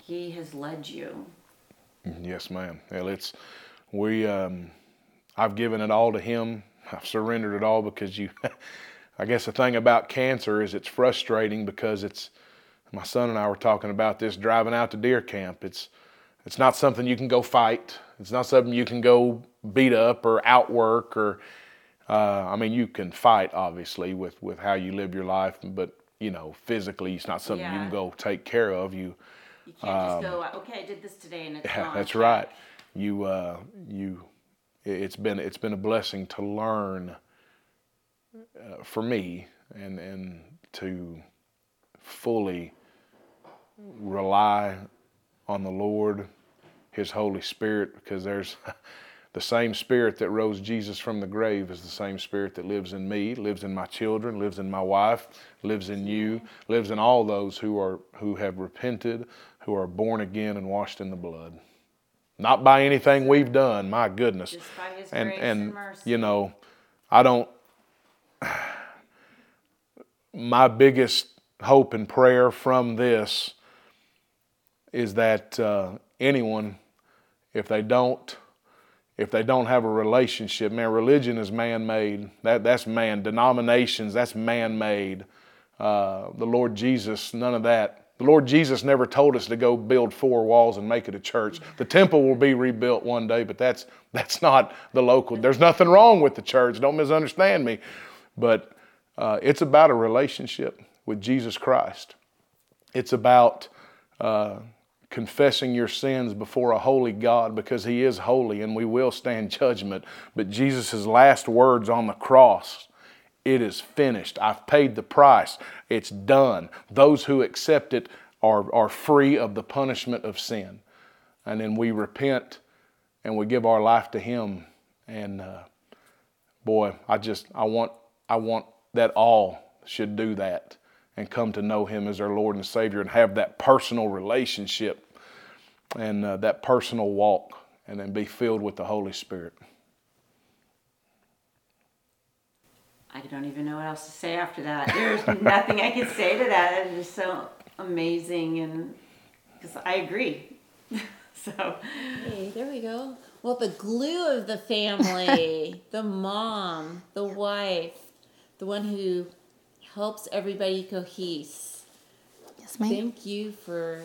He has led you. Mm-hmm. Yes, ma'am. Well, it's we. Um, I've given it all to Him. I've surrendered it all because you. *laughs* I guess the thing about cancer is it's frustrating because it's my son and I were talking about this driving out to deer camp. It's it's not something you can go fight. It's not something you can go beat up or outwork or uh, I mean you can fight obviously with with how you live your life, but you know physically it's not something yeah. you can go take care of. You you can't um, just go okay I did this today and it's yeah, gone. That's right. You uh, you it's been it's been a blessing to learn uh, for me and and to fully rely on the Lord, His Holy Spirit, because there's *laughs* the same spirit that rose Jesus from the grave is the same spirit that lives in me, lives in my children, lives in my wife, lives in you, lives in all those who are who have repented, who are born again and washed in the blood. Not by anything we've done, my goodness. Just by his and grace and and mercy. you know, I don't *sighs* my biggest hope and prayer from this is that uh, anyone, if they don't, if they don't have a relationship, man, religion is man-made. That that's man. Denominations, that's man-made. Uh, the Lord Jesus, none of that. The Lord Jesus never told us to go build four walls and make it a church. The temple will be rebuilt one day, but that's *laughs* that's not the local. There's nothing wrong with the church. Don't misunderstand me, but uh, it's about a relationship with Jesus Christ. It's about uh, confessing your sins before a holy God because He is holy and we will stand judgment. But Jesus' last words on the cross it is finished. I've paid the price. It's done. Those who accept it are, are free of the punishment of sin. And then we repent and we give our life to Him. And uh, boy, I just I want I want that all should do that and come to know Him as our Lord and Savior and have that personal relationship and uh, that personal walk, and then be filled with the Holy Spirit. I don't even know what else to say after that. There's *laughs* nothing I can say to that. It is so amazing, and because I agree. *laughs* so Hey, there we go. Well, the glue of the family, *laughs* the mom, the wife, the one who helps everybody cohese. Yes, ma'am. Thank you for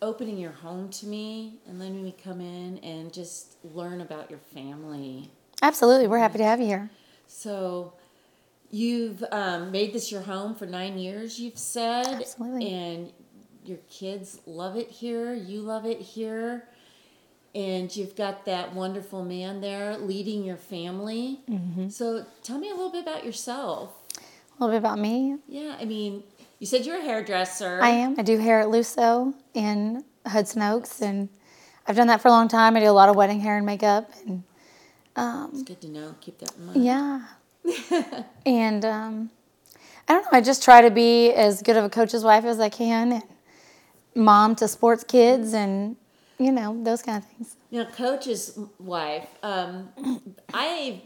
opening your home to me and letting me come in and just learn about your family. Absolutely. We're happy to have you here. So, you've um, made this your home for nine years, you've said. Absolutely. And your kids love it here. You love it here. And you've got that wonderful man there leading your family. Mm-hmm. So, tell me a little bit about yourself. A little bit about me. Yeah, I mean, you said you're a hairdresser. I am. I do hair at Luso in Hudson Oaks, and I've done that for a long time. I do a lot of wedding hair and makeup, and It's good to know. Keep that in mind. yeah. *laughs* and um, I don't know. I just try to be as good of a coach's wife as I can, and mom to sports kids, and you know those kind of things. Now, coach's wife, um, I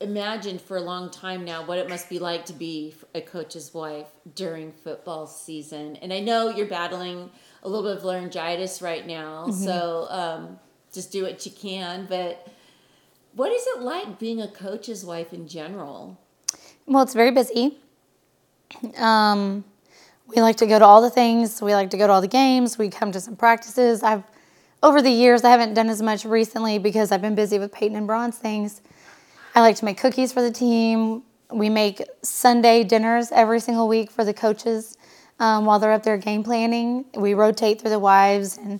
imagined for a long time now what it must be like to be a coach's wife during football season. And I know you're battling a little bit of laryngitis right now, so um, just do what you can. But what is it like being a coach's wife in general? Well, it's very busy. Um, we like to go to all the things. We like to go to all the games. We come to some practices. I've over the years I haven't done as much recently because I've been busy with Peyton and Braun's things. I like to make cookies for the team. We make Sunday dinners every single week for the coaches um, while they're up there game planning. We rotate through the wives and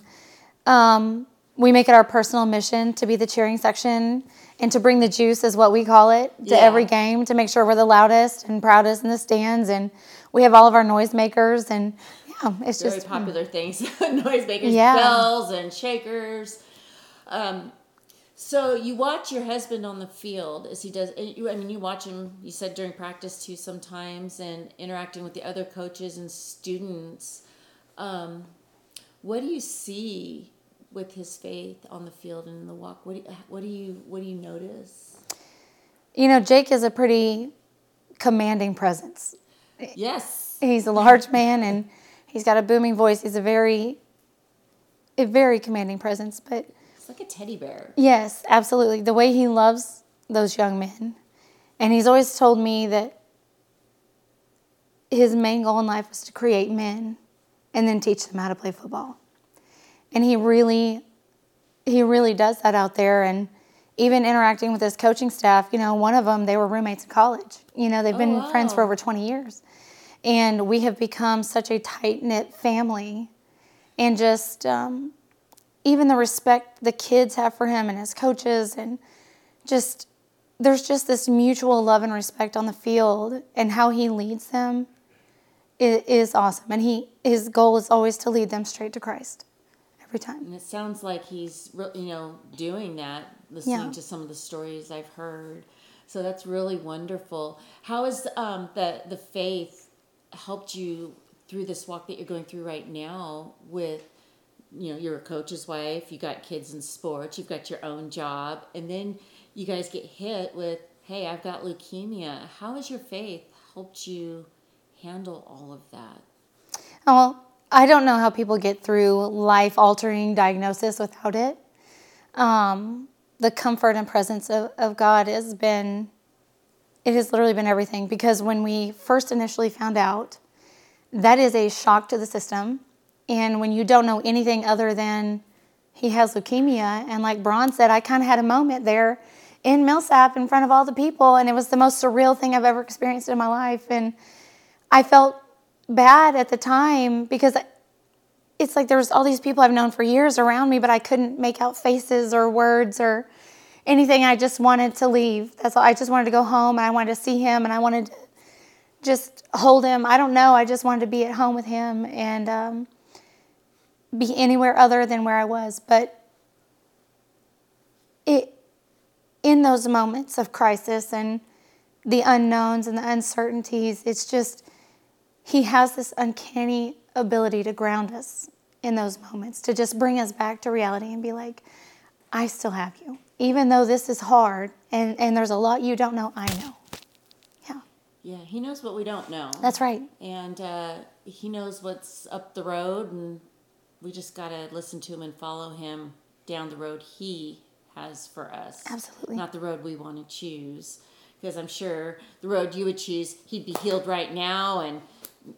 um, we make it our personal mission to be the cheering section and to bring the juice, is what we call it, to Yeah. every game to make sure we're the loudest and proudest in the stands. And we have all of our noisemakers, and yeah, it's just Very just popular things, *laughs* noisemakers, Yeah. bells, and shakers. Um, so you watch your husband on the field as he does. and you- I mean, you watch him. You said during practice too sometimes, and interacting with the other coaches and students. Um, what do you see with his faith on the field and in the walk? What do you, what do you what do you notice? you know, Jake is a pretty commanding presence. Yes, He's a large man and he's got a booming voice. He's a very, a very commanding presence. But it's like a teddy bear. Yes, absolutely. The way he loves those young men. And he's always told me that his main goal in life was to create men and then teach them how to play football. And he really he really does that out there and even interacting with his coaching staff, you know, one of them they were roommates in college. You know, they've been wow. friends for over 20 years. And we have become such a tight-knit family and just um, even the respect the kids have for him and his coaches and just there's just this mutual love and respect on the field and how he leads them is, is awesome and he his goal is always to lead them straight to christ every time And it sounds like he's, you know, doing that listening Yeah. to some of the stories I've heard. So that's really wonderful. How has um, the the faith helped you through this walk that you're going through right now? With you know, you're a coach's wife. You got kids in sports. You've got your own job, and then you guys get hit with, "Hey, I've got leukemia." How has your faith helped you handle all of that? Well, I don't know how people get through life altering diagnosis without it. Um, the comfort and presence of, of God has been, it has literally been everything because when we first initially found out, that is a shock to the system. And when you don't know anything other than he has leukemia, and like Braun said, I kind of had a moment there in Millsap in front of all the people, and it was the most surreal thing I've ever experienced in my life. And I felt bad at the time because it's like there was all these people I've known for years around me, but I couldn't make out faces or words or anything. I just wanted to leave. That's all. I just wanted to go home and I wanted to see him and I wanted to just hold him. I don't know. I just wanted to be at home with him and um, be anywhere other than where I was. But it in those moments of crisis and the unknowns and the uncertainties, it's just he has this uncanny ability to ground us in those moments, to just bring us back to reality and be like, I still have you. Even though this is hard and, and there's a lot you don't know, I know. Yeah, Yeah, he knows what we don't know. that's right. and uh, he knows what's up the road, and we just gotta listen to him and follow him down the road he has for us. Absolutely. not the road we want to choose. Because I'm sure the road you would choose, he'd be healed right now and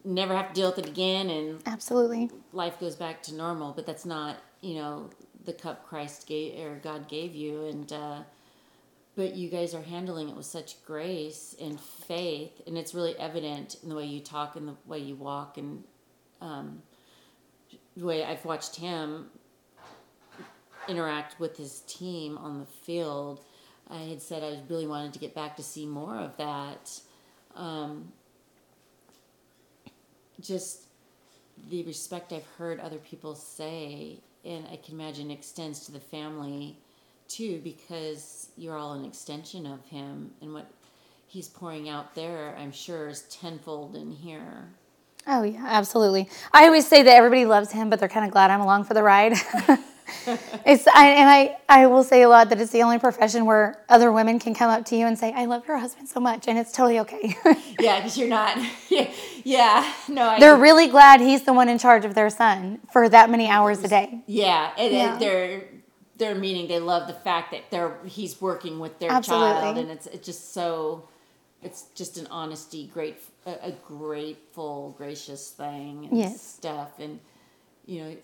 never have to deal with it again, and Absolutely. life goes back to normal. But that's not, you know, the cup Christ gave or God gave you, and. Uh, but you guys are handling it with such grace and faith and it's really evident in the way you talk and the way you walk and um, the way i've watched him interact with his team on the field i had said i really wanted to get back to see more of that. Um, just the respect i've heard other people say and i can imagine extends to the family too because you're all an extension of him and what he's pouring out there i'm sure is tenfold in here Oh, yeah, absolutely. I always say that everybody loves him, but they're kind of glad I'm along for the ride. *laughs* it's I, and I, I will say a lot that it's the only profession where other women can come up to you and say, I love your husband so much, and it's totally okay. *laughs* yeah because you're not yeah, *laughs* yeah no I, they're really glad he's the one in charge of their son for that many hours a day. yeah and Yeah. they're they're meaning they love the fact that they're he's working with their Absolutely. child and it's it's just so it's just an honesty great a, a grateful gracious thing and Yes. stuff and you know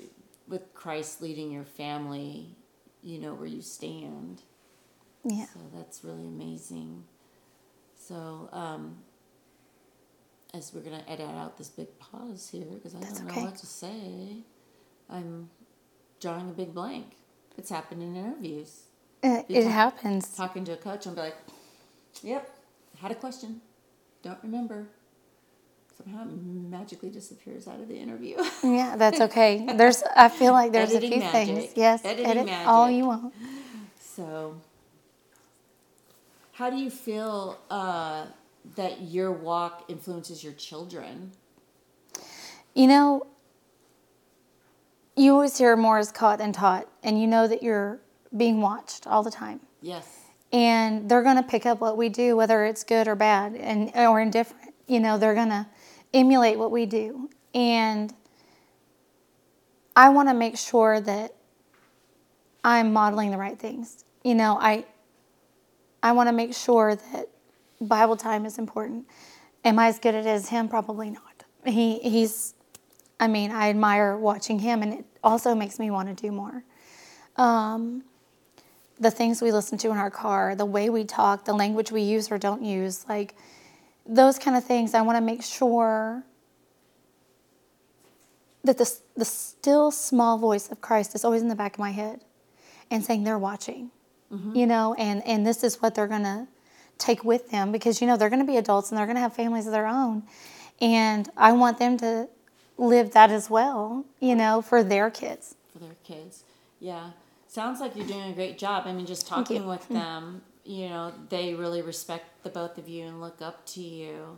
with christ leading your family you know where you stand Yeah. so that's really amazing so um as we're gonna edit out this big pause here because i That's don't okay. know what to say i'm drawing a big blank it's happened in interviews It, it talk- happens. talking to a coach and be like, "Yep, had a question, don't remember." Somehow it magically disappears out of the interview. Yeah, *laughs* that's okay. There's, I feel like there's a few magic. things. Yes, Editing edit all you want. so, how do you feel uh, that your walk influences your children? You know, you always hear more is caught than taught, and you know that you're being watched all the time. Yes. and they're going to pick up what we do whether it's good or bad and or indifferent you know they're going to emulate what we do. And i want to make sure that i'm modeling the right things. You know i i want to make sure that bible time is important. Am i as good at it as him? Probably not. He he's i mean i admire watching him and it also makes me want to do more. Um, the things we listen to in our car, the way we talk, the language we use or don't use, like those kind of things. I want to make sure that the, the still small voice of Christ is always in the back of my head and saying they're watching, mm-hmm. you know, and, and this is what they're going to take with them because, you know, they're going to be adults and they're going to have families of their own. And I want them to live that as well, you know, for their kids. for their kids. Yeah, sounds like you're doing a great job. I mean, just talking with hmm. them, you know, they really respect the both of you and look up to you.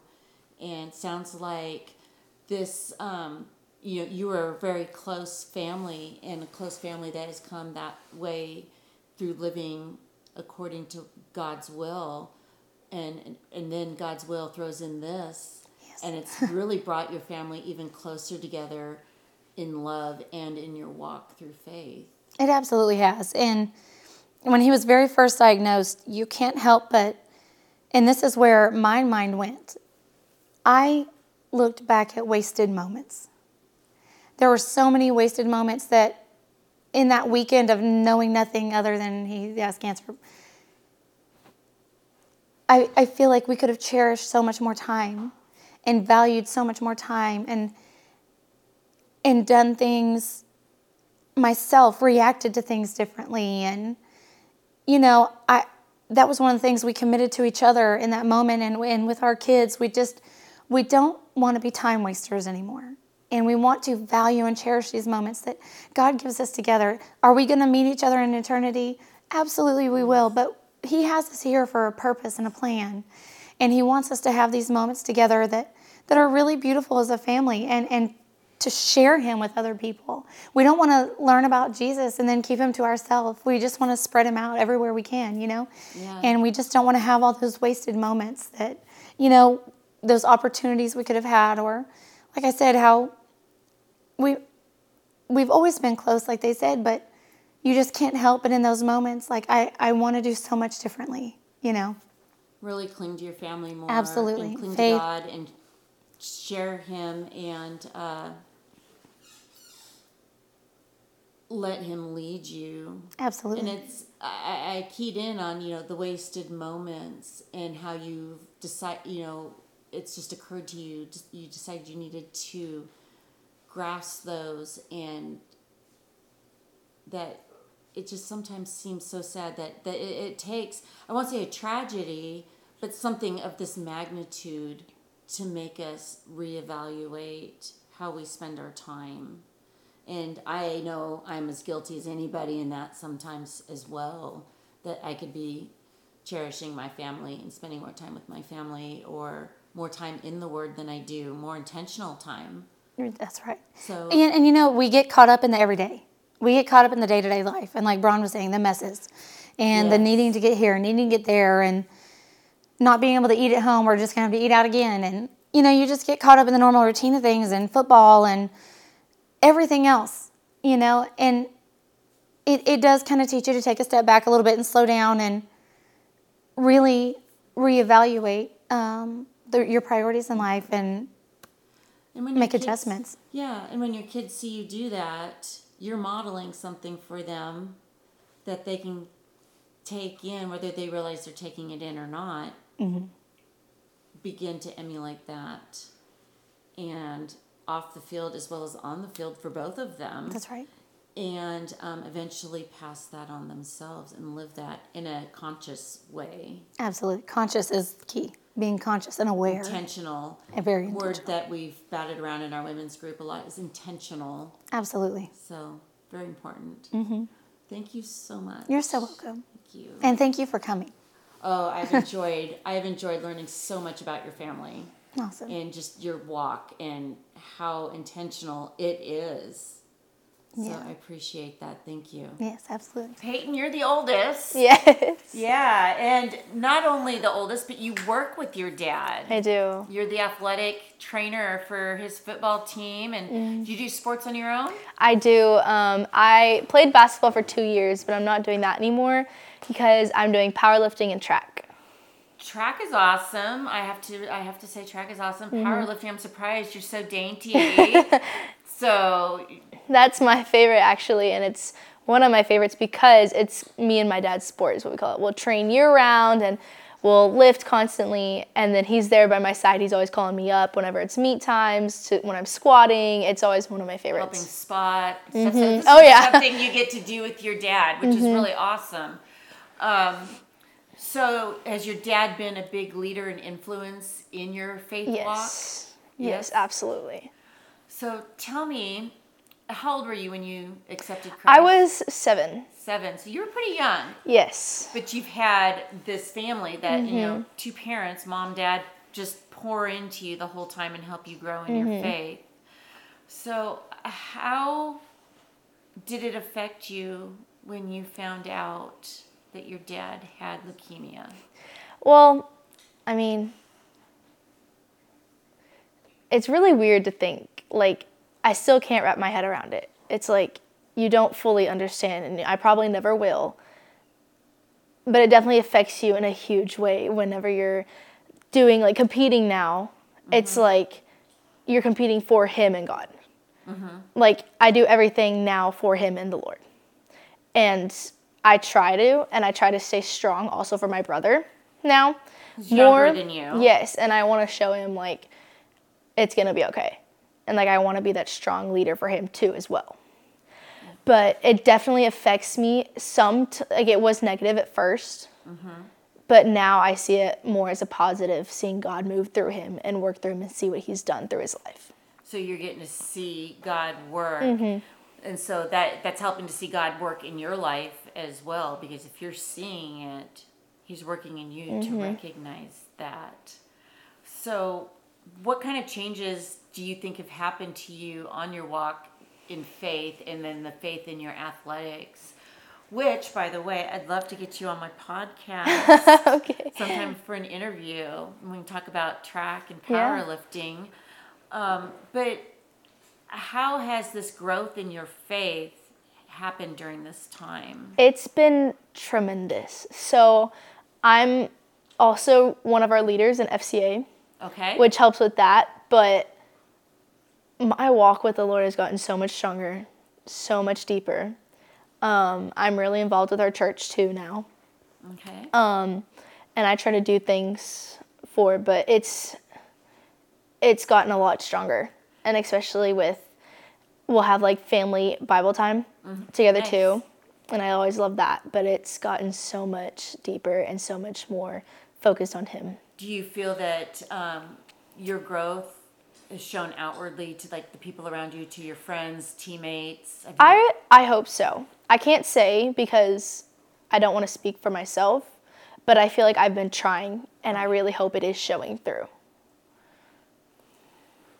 And sounds like this, um, you know, you are a very close family and a close family that has come that way through living according to God's will. And, and then God's will throws in this. Yes. And it's really brought your family even closer together in love and in your walk through faith. It absolutely has. And when he was very first diagnosed, you can't help but, and this is where my mind went. I looked back at wasted moments. There were so many wasted moments that in that weekend of knowing nothing other than he has cancer, I, I feel like we could have cherished so much more time and valued so much more time and and done things myself reacted to things differently and you know i that was one of the things we committed to each other in that moment. And, and with our kids we just we don't want to be time wasters anymore. And we want to value and cherish these moments that god gives us together. Are we going to meet each other in eternity? Absolutely we will. But he has us here for a purpose and a plan. And he wants us to have these moments together that that are really beautiful as a family. And and to share him with other people. We don't want to learn about Jesus and then keep him to ourselves. We just want to spread him out everywhere we can, you know? Yeah. And we just don't want to have all those wasted moments that, you know, those opportunities we could have had or like I said how we we've always been close like they said, but you just can't help but in those moments like I I want to do so much differently, you know? Really cling to your family more. Absolutely. Cling Faith. to God and share Him and uh, let Him lead you. Absolutely. And it's I, I keyed in on you know the wasted moments and how you decide you know it's just occurred to you you decided you needed to grasp those and that it just sometimes seems so sad that, that it, it takes i won't say a tragedy but something of this magnitude to make us reevaluate how we spend our time and i know i'm as guilty as anybody in that sometimes as well that i could be cherishing my family and spending more time with my family or more time in the word than i do more intentional time That's right. so And, and you know, we get caught up in the everyday. We get caught up in the day to day life. And like Braun was saying, the messes and the needing to get here, and needing to get there, and not being able to eat at home or just going to have to eat out again. And, you know, you just get caught up in the normal routine of things and football and everything else, you know. And it, it does kind of teach you to take a step back a little bit and slow down and really reevaluate um, the, your priorities in life and And when make kids- adjustments. Yeah, and when your kids see you do that, you're modeling something for them that they can take in, whether they realize they're taking it in or not. Mm-hmm. Begin to emulate that, and off the field as well as on the field for both of them, That's right. and um, eventually pass that on themselves and live that in a conscious way, Absolutely. Conscious is key. Being conscious and aware. intentional. A very word that we've batted around in our women's group a lot is intentional. Absolutely. So very important. Mm-hmm. Thank you so much. You're so welcome. Thank you. And thank you for coming. Oh, I've *laughs* enjoyed. I've enjoyed learning so much about your family Awesome. and just your walk and how intentional it is. So Yeah. I appreciate that. Thank you. Yes, absolutely. Peyton, you're the oldest. Yes. Yeah, and not only the oldest, but you work with your dad. I do. You're the athletic trainer for his football team, and do you do sports on your own? I do. Um, I played basketball for two years, but I'm not doing that anymore because I'm doing powerlifting and track. Track is awesome. I have to. I have to say, track is awesome. Mm-hmm. Powerlifting. I'm surprised you're so dainty. *laughs* so That's my favorite actually, and it's one of my favorites because it's me and my dad's sport is what we call it. We'll train year round and we'll lift constantly, and then he's there by my side. He's always calling me up whenever it's meet times. To when I'm squatting, it's always one of my favorites. helping spot. That's a- Oh, yeah. something you get to do with your dad, which is really awesome. Um, so has your dad been a big leader and influence in your faith walk? Yes. Yes. Yes, absolutely. So tell me, how old were you when you accepted Christ? I was seven. seven, so you were pretty young. Yes. But you've had this family that you Mm-hmm. know, two parents, mom, dad, just pour into you the whole time and help you grow in Mm-hmm. your faith. So, how did it affect you when you found out that your dad had leukemia? Well, I mean, it's really weird to think. Like, I still can't wrap my head around it. It's like you don't fully understand, and I probably never will. But it definitely affects you in a huge way whenever you're doing, like, competing now. It's mm-hmm. like you're competing for Him and God. Mm-hmm. Like, I do everything now for Him and the Lord. And I try to, and I try to stay strong also for my brother now. younger than you. Yes, and I want to show him like it's gonna be okay, and like I want to be that strong leader for him too as well. But it definitely affects me. Some t- like it was negative at 1st but now I see it more as a positive, seeing God move through him and work through him and see what He's done through his life. So you're getting to see God work. Mm-hmm. And so that that's helping to see God work in your life as well because if you're seeing it, he's working in you Mm-hmm. to recognize that. So what kind of changes do you think have happened to you on your walk in faith and then the faith in your athletics? Which, by the way, I'd love to get you on my podcast *laughs* okay. sometime for an interview. We can talk about track and Yeah. powerlifting. Um, but how has this growth in your faith happened during this time? It's been tremendous. So I'm also one of our leaders in FCA. Okay. which helps with that. But my walk with the Lord has gotten so much stronger, so much deeper. Um, I'm really involved with our church too now, okay. Um, and I try to do things for. it, But it's it's gotten a lot stronger, and especially with we'll have like family Bible time together Nice. too, and I always love that. But it's gotten so much deeper and so much more focused on Him. Do you feel that um, your growth is shown outwardly to like the people around you, to your friends, teammates? You- I I hope so. I can't say because I don't want to speak for myself, but I feel like I've been trying and I really hope it is showing through.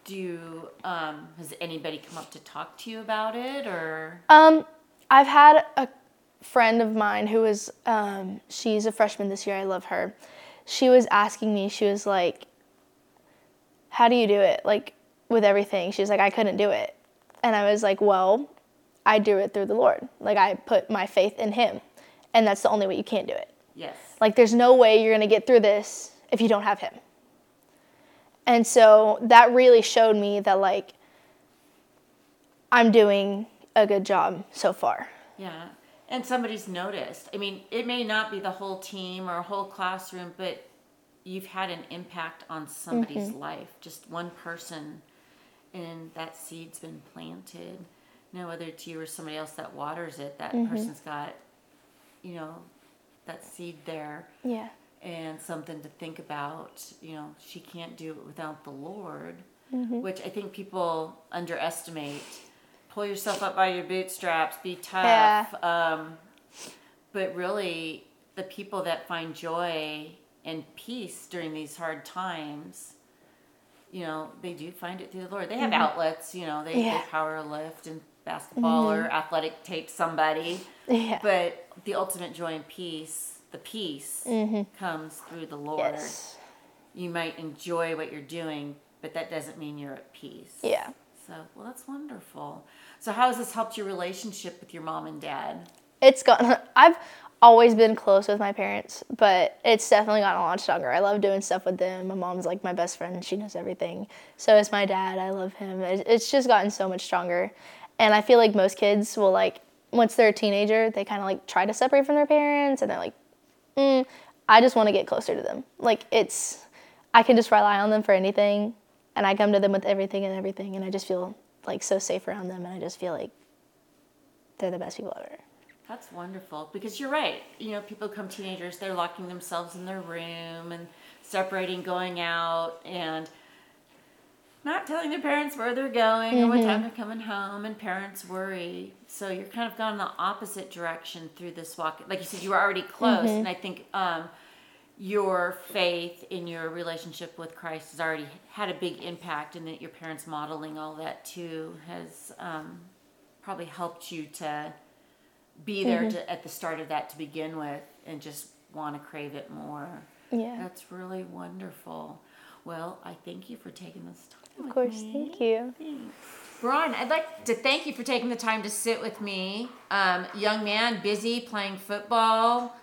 Do you, um, has anybody come up to talk to you about it or? Um, I've had a friend of mine who is um, she's a freshman this year. I love her. She was asking me. She was like, "How do you do it? Like with everything?" She's like, "I couldn't do it," and I was like, "Well, I do it through the Lord. Like I put my faith in Him, and that's the only way you can do it." Yes. Like, there's no way you're going to get through this if you don't have him. And so that really showed me that, like, I'm doing a good job so far. Yeah. And somebody's noticed. I mean, it may not be the whole team or a whole classroom, but you've had an impact on somebody's mm-hmm. life. Just one person, and that seed's been planted. Now, whether it's you or somebody else that waters it, that mm-hmm. person's got, you know, that seed there Yeah. And something to think about. You know, she can't do it without the Lord, mm-hmm. which I think people underestimate. Pull yourself up by your bootstraps, be tough. Um, but really, the people that find joy and peace during these hard times, you know, they do find it through the Lord. They have mm-hmm. outlets, you know, they, Yeah. they power lift and basketball or mm-hmm. athletic tape somebody. *laughs* Yeah. But the ultimate joy and peace, the peace, mm-hmm. comes through the Lord. Yes. You might enjoy what you're doing, but that doesn't mean you're at peace. Yeah. So, well, that's wonderful. So, how has this helped your relationship with your mom and dad? It's gotten, *laughs* I've always been close with my parents, but it's definitely gotten a lot stronger. I love doing stuff with them. My mom's like my best friend, she knows everything. So is my dad. I love him. It's just gotten so much stronger. And I feel like most kids will, like, once they're a teenager, they kind of like try to separate from their parents and they're like, mm, I just want to get closer to them. Like, it's, I can just rely on them for anything. And I come to them with everything and everything. And I just feel like so safe around them. And I just feel like they're the best people ever. That's wonderful because you're right. You know, people become teenagers, they're locking themselves in their room and separating, going out, and not telling their parents where they're going or what time they're coming home, and parents worry. So you're kind of gone the opposite direction through this walk. Like you said, you were already close, and I think um, your faith in your relationship with Christ has already had a big impact, and that your parents modeling all that too has um, probably helped you to be there to, at the start of that to begin with, and just want to crave it more. Yeah. That's really wonderful. Well, I thank you for taking this time. Of course, thank you. Brian, I'd like to thank you for taking the time to sit with me. Um, young man, busy playing football,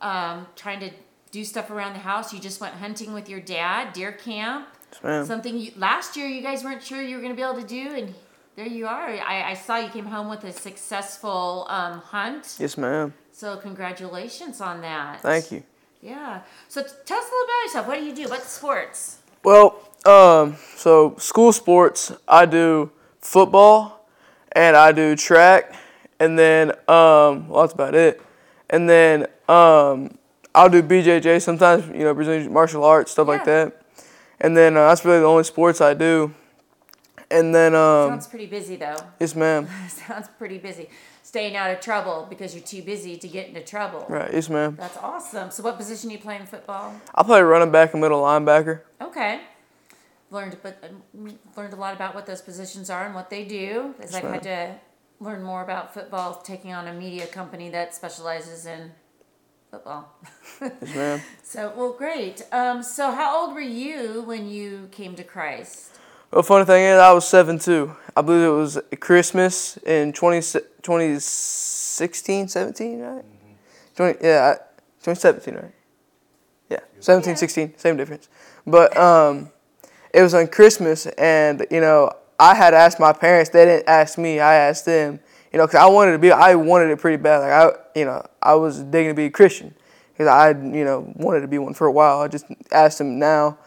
um, trying to do stuff around the house. You just went hunting with your dad, deer camp. ma'am. Something you, last year you guys weren't sure you were going to be able to do, and there you are. I, I saw you came home with a successful um, hunt. Yes, ma'am. So congratulations on that. Thank you. Yeah. So t- tell us a little about yourself. What do you do? What sports? Well, um, so school sports, I do football and I do track, and then um, well, that's about it. And then um, I'll do BJJ sometimes, you know, Brazilian martial arts stuff like Yeah. that. And then uh, that's really the only sports I do. And then um, Sounds pretty busy though. *laughs* yes, ma'am. Sounds pretty busy. Staying out of trouble because you're too busy to get into trouble. Right, yes, ma'am. That's awesome. So, what position do you play in football? I play running back and middle linebacker. Okay. Learned, but learned a lot about what those positions are and what they do. As I've had to learn more about football, taking on a media company that specializes in football. Yes, ma'am. *laughs* so, well, great. Um, so, how old were you when you came to Christ? Well, funny thing is, I was seven too. I believe it was Christmas in 20, 2016, 17, right? 20, yeah, 2017, right? Yeah, 17, 16, same difference. But um, it was on Christmas, and you know, I had asked my parents. They didn't ask me. I asked them. You know, because I wanted to be. I wanted it pretty bad. Like I, you know, I was digging to be a Christian because I, you know, wanted to be one for a while. I just asked them now,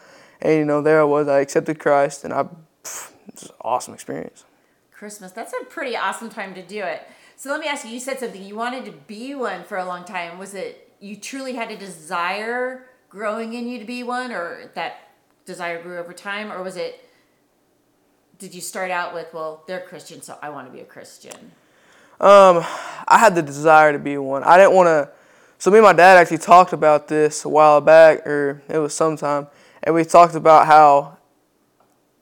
and you know, there I was. I accepted Christ, and I, pff, it an awesome experience. Christmas. That's a pretty awesome time to do it. So let me ask you, you said something, you wanted to be one for a long time. Was it you truly had a desire growing in you to be one or that desire grew over time or was it did you start out with, well, they're Christian, so I want to be a Christian? Um, I had the desire to be one. I didn't want to. So me and my dad actually talked about this a while back, or it was sometime, and we talked about how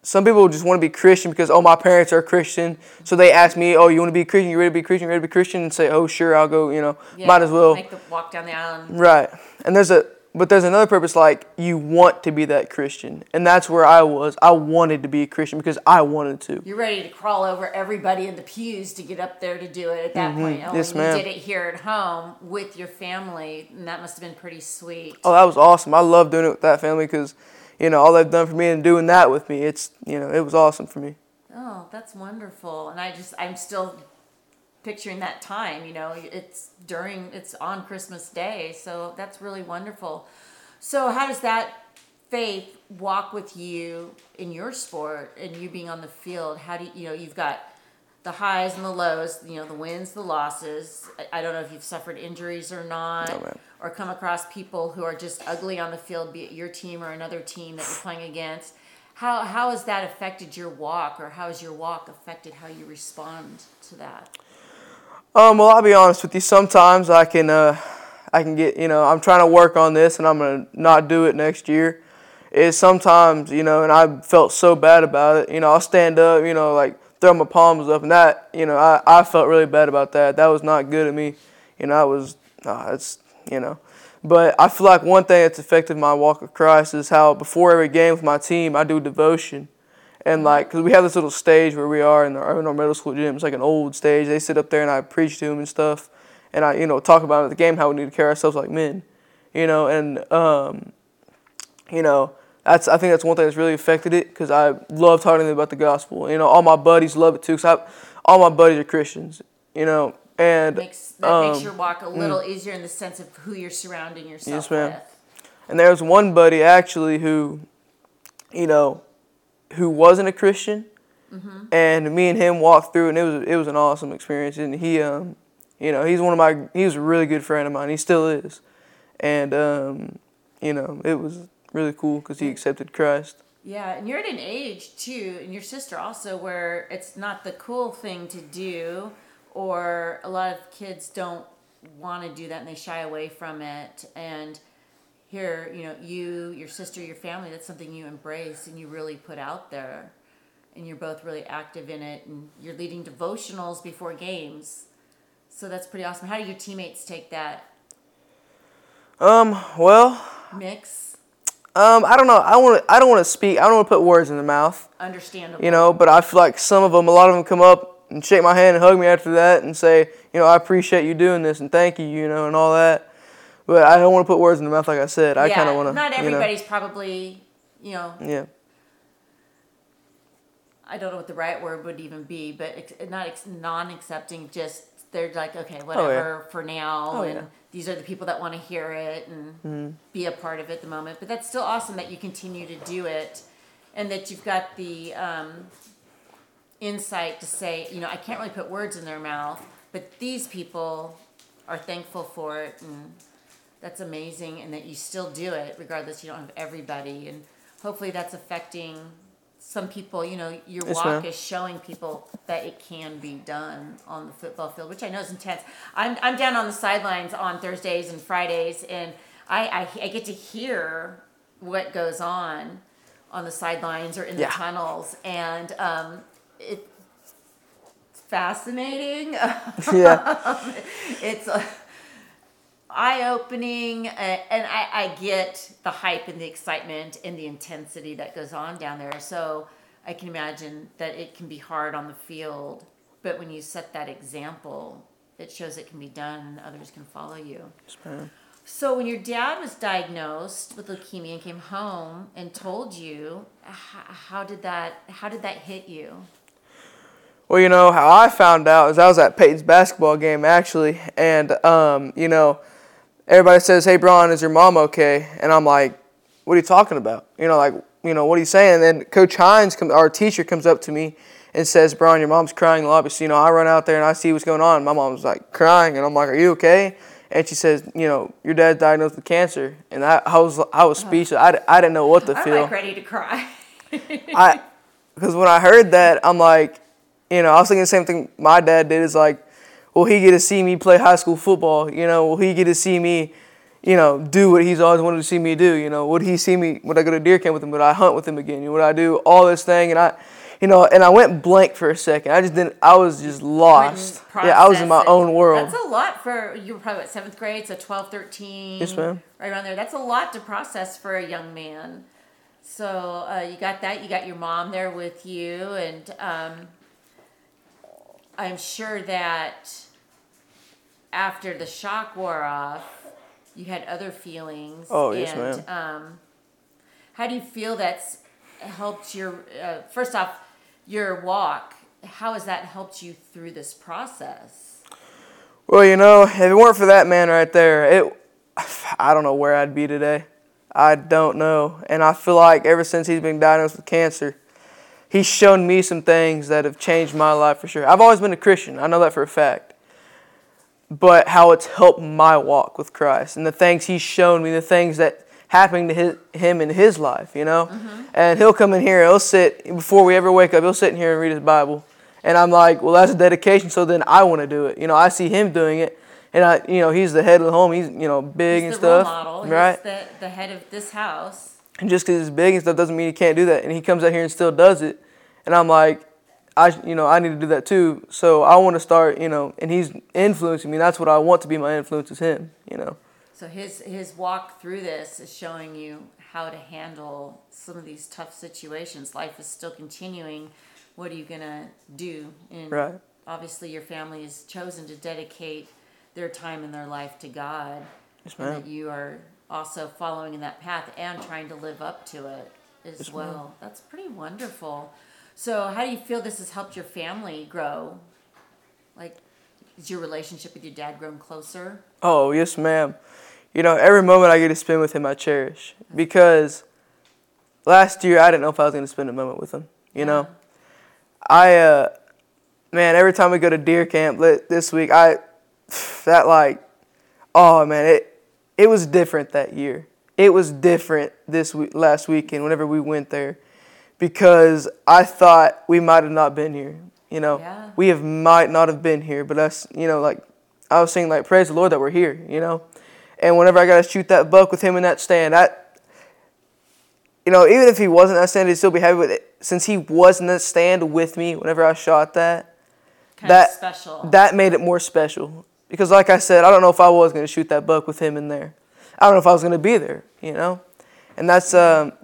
some people just want to be Christian because oh my parents are Christian, so they ask me, oh you want to be Christian, you ready to be Christian, you ready to be Christian, and say oh sure I'll go, you know, might as well. The walk down the aisle Right. And there's a but there's another purpose like you want to be that Christian. And that's where I was. I wanted to be a Christian because I wanted to. you're ready to crawl over everybody in the pews to get up there to do it at that point. Oh, Mm-hmm. Yes, and you ma'am. did it here at home with your family, and that must have been pretty sweet. Oh, that was awesome. I love doing it with that family because, you know, all they've done for me and doing that with me, it's, you know, it was awesome for me. Oh, that's wonderful. And I just, I'm still picturing that time, you know, it's during, it's on Christmas Day. So that's really wonderful. So, how does that faith walk with you in your sport and you being on the field? How do you, you know, you've got the highs and the lows, you know, the wins, the losses. I, I don't know if you've suffered injuries or not, No, or come across people who are just ugly on the field, be it your team or another team that you're playing against. How, how has that affected your walk, or how has your walk affected how you respond to that? Um, well, I'll be honest with you. Sometimes I can, uh, I can get, you know, I'm trying to work on this and I'm going to not do it next year. Is sometimes, you know, and I felt so bad about it. You know, I'll stand up, you know, like throw my palms up and that, you know, I, I felt really bad about that. That was not good of me. You know, I was, uh, it's, you know. But I feel like one thing that's affected my walk with Christ is how before every game with my team, I do devotion. And like, cause we have this little stage where we are in our, in our middle school gym. It's like an old stage. They sit up there and I preach to them and stuff, and I, you know, talk about the game how we need to carry ourselves like men, you know. And um, you know, that's I think that's one thing that's really affected it because I love talking to them about the gospel. You know, all my buddies love it too. Cause I, all my buddies are Christians. You know, and Makes that makes um, your walk a little easier in the sense of who you're surrounding yourself Yes, ma'am. with. And there was one buddy actually who, you know, who wasn't a Christian, and me and him walked through, and it was it was an awesome experience. And he, um, you know, he's one of my he was a really good friend of mine. He still is, and um, you know, it was really cool because he accepted Christ. Yeah, and you're at an age too, and your sister also, where it's not the cool thing to do, or a lot of kids don't want to do that and they shy away from it. And here, you know, you, your sister, your family, that's something you embrace and you really put out there. And you're both really active in it, and you're leading devotionals before games. So that's pretty awesome. How do your teammates take that Um, well, mix? um, I don't know. I want to. I don't want to speak. I don't want to put words in the mouth. Understandable. You know, but I feel like some of them, a lot of them, come up and shake my hand and hug me after that and say, you know, I appreciate you doing this and thank you, you know, and all that. But I don't want to put words in the mouth. Like I said, I yeah, kind of want to. Not you know, everybody's probably, you know, yeah. I don't know what the right word would even be, but ex- not ex- non-accepting. Just they're like, okay, whatever for now, Oh, and yeah. these are the people that want to hear it and be a part of it at the moment. But that's still awesome that you continue to do it, and that you've got the um, insight to say, you know, I can't really put words in their mouth, but these people are thankful for it, and that's amazing, and that you still do it regardless. You don't have everybody, and hopefully that's affecting some people. You know, your Yes, walk ma'am. is showing people that it can be done on the football field, which I know is intense. I'm I'm down on the sidelines on Thursdays and Fridays, and I I, I get to hear what goes on on the sidelines or in the tunnels, and um, it. it's Fascinating. *laughs* Yeah. it's uh, eye-opening uh, and I, I get the hype and the excitement and the intensity that goes on down there. So i can imagine that it can be hard on the field but when you set that example it shows it can be done and others can follow you. So when your dad was diagnosed with leukemia and came home and told you how did that how did that hit you? Well, you know how I found out is I was at Peyton's basketball game actually, and um, you know, everybody says, "Hey, Braun, is your mom okay?" And I'm like, "What are you talking about?" You know, like, you know, what are you saying? And then Coach Hines, come, our teacher, comes up to me and says, "Braun, your mom's crying in the lobby." So you know, I run out there and I see what's going on. My mom's like crying, and I'm like, "Are you okay?" And she says, "You know, your dad's diagnosed with cancer." And I, I was, I was speechless. I, I didn't know what to feel. i'm feel. like ready to cry I because when I heard that, I'm like, you know, I was thinking the same thing my dad did. Is like, will he get to see me play high school football? You know, will he get to see me, you know, do what he's always wanted to see me do? You know, would he see me? Would I go to deer camp with him? Would I hunt with him again? You know, would I do all this thing? And I, you know, and I went blank for a second. I just didn't. I was just lost. Yeah, I was in my own world. That's a lot for you were probably what seventh grade, so 12, 13. Yes, ma'am. Right around there. That's a lot to process for a young man. So uh, you got that. You got your mom there with you, and um, I'm sure that after the shock wore off, you had other feelings. Oh, yes, and, Um, how do you feel that's helped your? Uh, first off, your walk. How has that helped you through this process? Well, you know, if it weren't for that man right there, it I don't know where I'd be today. I don't know. And I feel like ever since he's been diagnosed with cancer, he's shown me some things that have changed my life for sure. I've always been a Christian. I know that for a fact. But how it's helped my walk with Christ and the things he's shown me, the things that happened to his, him in his life, you know? Mm-hmm. And he'll come in here, he'll sit, before we ever wake up, he'll sit in here and read his Bible. And I'm like, well, that's a dedication, so then I want to do it. You know, I see him doing it, and I, you know, he's the head of the home. He's, you know, big He's and stuff, model. right? He's the, the head of this house. And just because he's big and stuff doesn't mean he can't do that. And he comes out here and still does it. And I'm like, I, you know, I need to do that too. So I want to start, you know, and he's influencing me. That's what I want to be. My influence is him, you know. So his his walk through this is showing you how to handle some of these tough situations. Life is still continuing. What are you gonna do? And Right. obviously, your family has chosen to dedicate their time and their life to God. Yes, and that you are also following in that path and trying to live up to it as well. That's pretty wonderful. So, how do you feel this has helped your family grow? Like, is your relationship with your dad grown closer? Oh, yes, ma'am. You know, every moment I get to spend with him, I cherish. Because last year, I didn't know if I was going to spend a moment with him, you know? I, uh, man, every time we go to deer camp this week, I, *sighs* that like, oh man, it, it was different that year. It was different this week, last weekend, whenever we went there. Because I thought we might have not been here. You know, Yeah. we have might not have been here, but that's you know like I was saying like praise the Lord that we're here. You know, and whenever I got to shoot that buck with him in that stand, that you know even if he wasn't in that stand, he'd still be happy with it since he was in that stand with me whenever I shot that. Kind that of special. that made it more special because like I said, I don't know if I was going to shoot that buck with him in there. I don't know if I was going to be there. You know, and that's um. *laughs*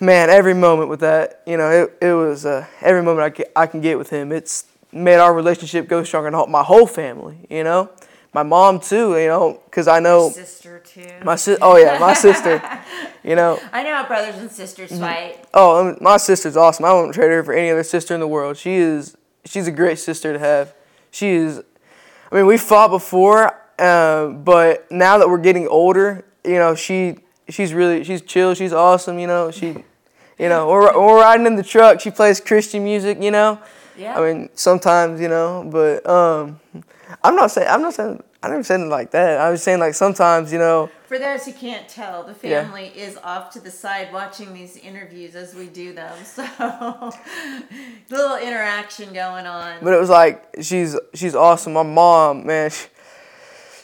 man, every moment with that, you know, it, it was uh, every moment I, get, I can get with him. It's made our relationship go stronger and my whole family, you know, my mom too, you know, because I know My sister too. my sis. Oh yeah, my sister. You know, *laughs* I know how brothers and sisters Mm-hmm. fight. oh um, my sister's awesome. I won't trade her for any other sister in the world. She is. She's a great sister to have. She is. I mean, we fought before, uh, but now that we're getting older, you know, she she's really she's chill. She's awesome. You know, she, you know, we're, we're riding in the truck. She plays Christian music. You know, Yeah. I mean, sometimes you know, but um, I'm not saying I'm not saying I never said it like that. I was saying like sometimes you know, For those who can't tell, the Yeah. family is off to the side watching these interviews as we do them. *laughs* So, little interaction going on. but it was like she's she's awesome. My mom, man. She,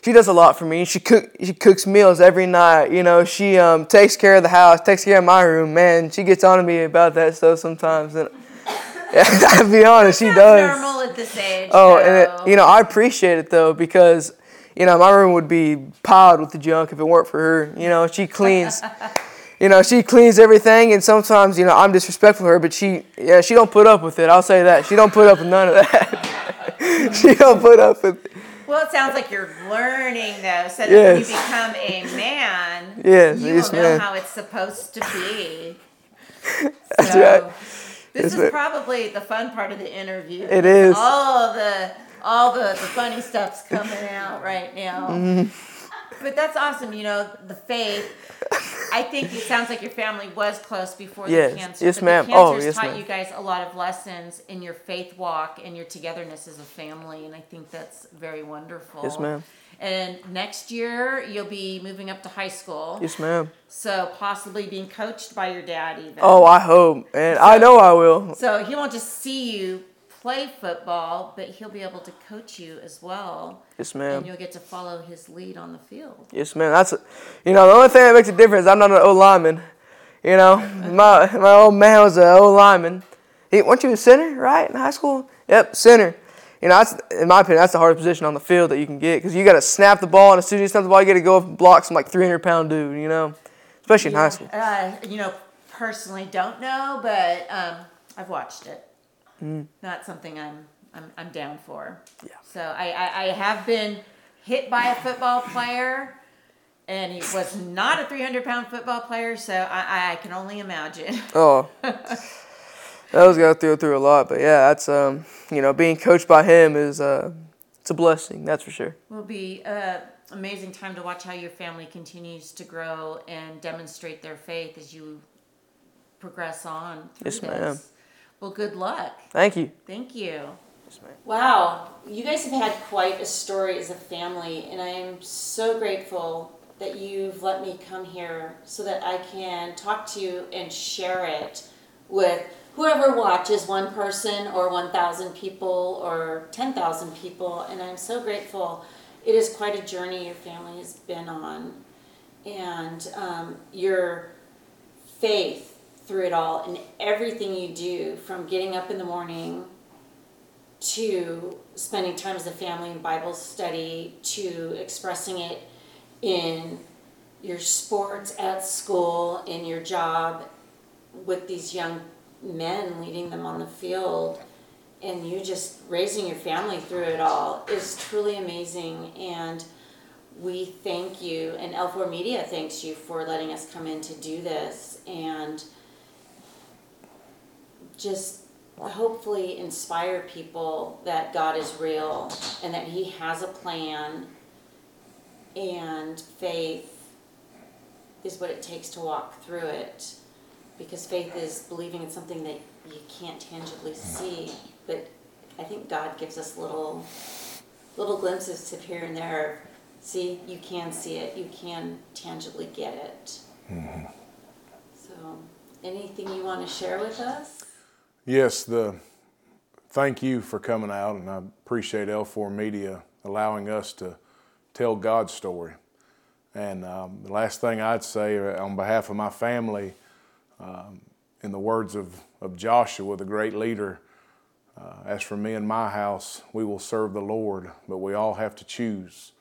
she does a lot for me. She cook she cooks meals every night. You know, she um, takes care of the house, takes care of my room. Man, she gets on to me about that stuff sometimes. And *laughs* yeah, *laughs* to be honest, she does. normal at this age. Oh, and it, you know, I appreciate it though because you know my room would be piled with the junk if it weren't for her. You know, she cleans. *laughs* you know, she cleans everything, and sometimes you know I'm disrespectful to her, but she yeah she don't put up with it. I'll say that she don't put up with none of that. she don't put up with. Well, it sounds like you're learning though, so that Yes. when you become a man, *laughs* Yes, you will know ma'am. how it's supposed to be. *laughs* That's So, right. This is ma'am. probably the fun part of the interview. It is. All the all the, the funny stuff's coming out right now. Mm-hmm. But that's awesome. You know, the faith. I think it sounds like your family was close before Yes. the cancer. Yes, but ma'am. The Oh, yes, taught ma'am. you guys a lot of lessons in your faith walk and your togetherness as a family, and I think that's very wonderful. Yes, ma'am. And next year you'll be moving up to high school. Yes, ma'am. So possibly being coached by your dad even. Oh, I hope, and I know I will. So he won't just see you play football, but he'll be able to coach you as well. Yes, ma'am. And you'll get to follow his lead on the field. Yes, ma'am. That's, you know, the only thing that makes a difference. I'm not an O lineman. You know, *laughs* my my old man was an O lineman. He, weren't you a center, right, in high school? Yep, center. You know, that's in my opinion, that's the hardest position on the field that you can get because you got to snap the ball, and as soon as you snap the ball, you got to go up and block some like 300 pound dude. You know, especially in high school. Uh, you know, personally don't know, but um, I've watched it. Not something I'm, I'm I'm down for. Mm. Yeah. So I, I, I have been hit by a football player, and he was not a 300 pound football player. So I, I can only imagine. *laughs* Oh, that was go through through a lot, but yeah, that's um, you know, being coached by him is uh, it's a blessing, that's for sure. will be an amazing time to watch how your family continues to grow and demonstrate their faith as you progress on through Yes, this. Ma'am. Well, good luck. Thank you. Thank you. Wow, you guys have had quite a story as a family, and I am so grateful that you've let me come here so that I can talk to you and share it with whoever watches one person or 1,000 people or 10,000 people. And I'm so grateful. It is quite a journey your family has been on, and um, your faith through it all and everything you do from getting up in the morning to spending time as a family in Bible study to expressing it in your sports at school, in your job with these young men, leading them on the field, and you just raising your family through it all is truly amazing. And we thank you, and L4 Media thanks you for letting us come in to do this and just hopefully inspire people that God is real and that He has a plan and faith is what it takes to walk through it. Because faith is believing in something that you can't tangibly hmm. see, but I think God gives us little little glimpses to here and there. See, you can see it, you can tangibly get it. Hmm. So anything you want to share with us? Yes, the thank you for coming out, and I appreciate L4 Media allowing us to tell God's story. And um, the last thing I'd say uh, on behalf of my family, um, in the words of, of Joshua, the great leader, uh, as for me and my house, we will serve the Lord, but we all have to choose.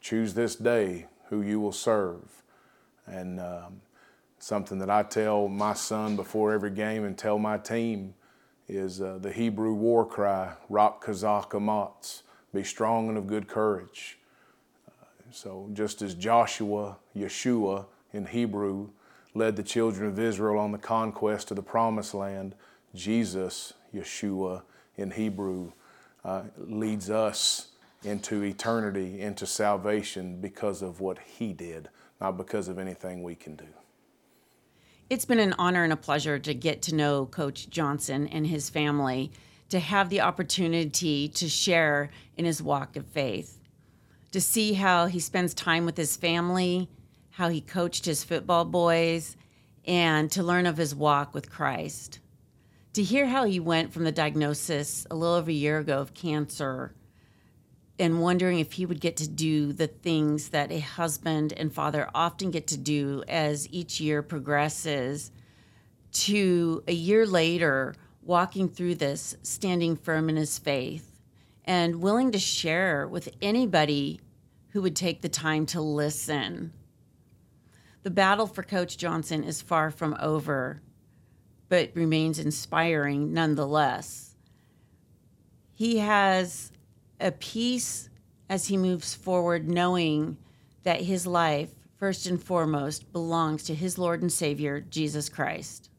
Choose this day who you will serve. And um, something that I tell my son before every game and tell my team is uh, the Hebrew war cry, Rak Kazak Amatz, be strong and of good courage. Uh, so just as Joshua, Yeshua in Hebrew, led the children of Israel on the conquest of the promised land, Jesus, Yeshua in Hebrew, uh, leads us into eternity, into salvation because of what he did, not because of anything we can do. It's been an honor and a pleasure to get to know Coach Johnson and his family, to have the opportunity to share in his walk of faith, to see how he spends time with his family, how he coached his football boys, and to learn of his walk with Christ. To hear how he went from the diagnosis a little over a year ago of cancer and wondering if he would get to do the things that a husband and father often get to do as each year progresses, to a year later, walking through this, standing firm in his faith, and willing to share with anybody who would take the time to listen. The battle for Coach Johnson is far from over, but remains inspiring nonetheless. He has a peace as he moves forward, knowing that his life, first and foremost, belongs to his Lord and Savior, Jesus Christ.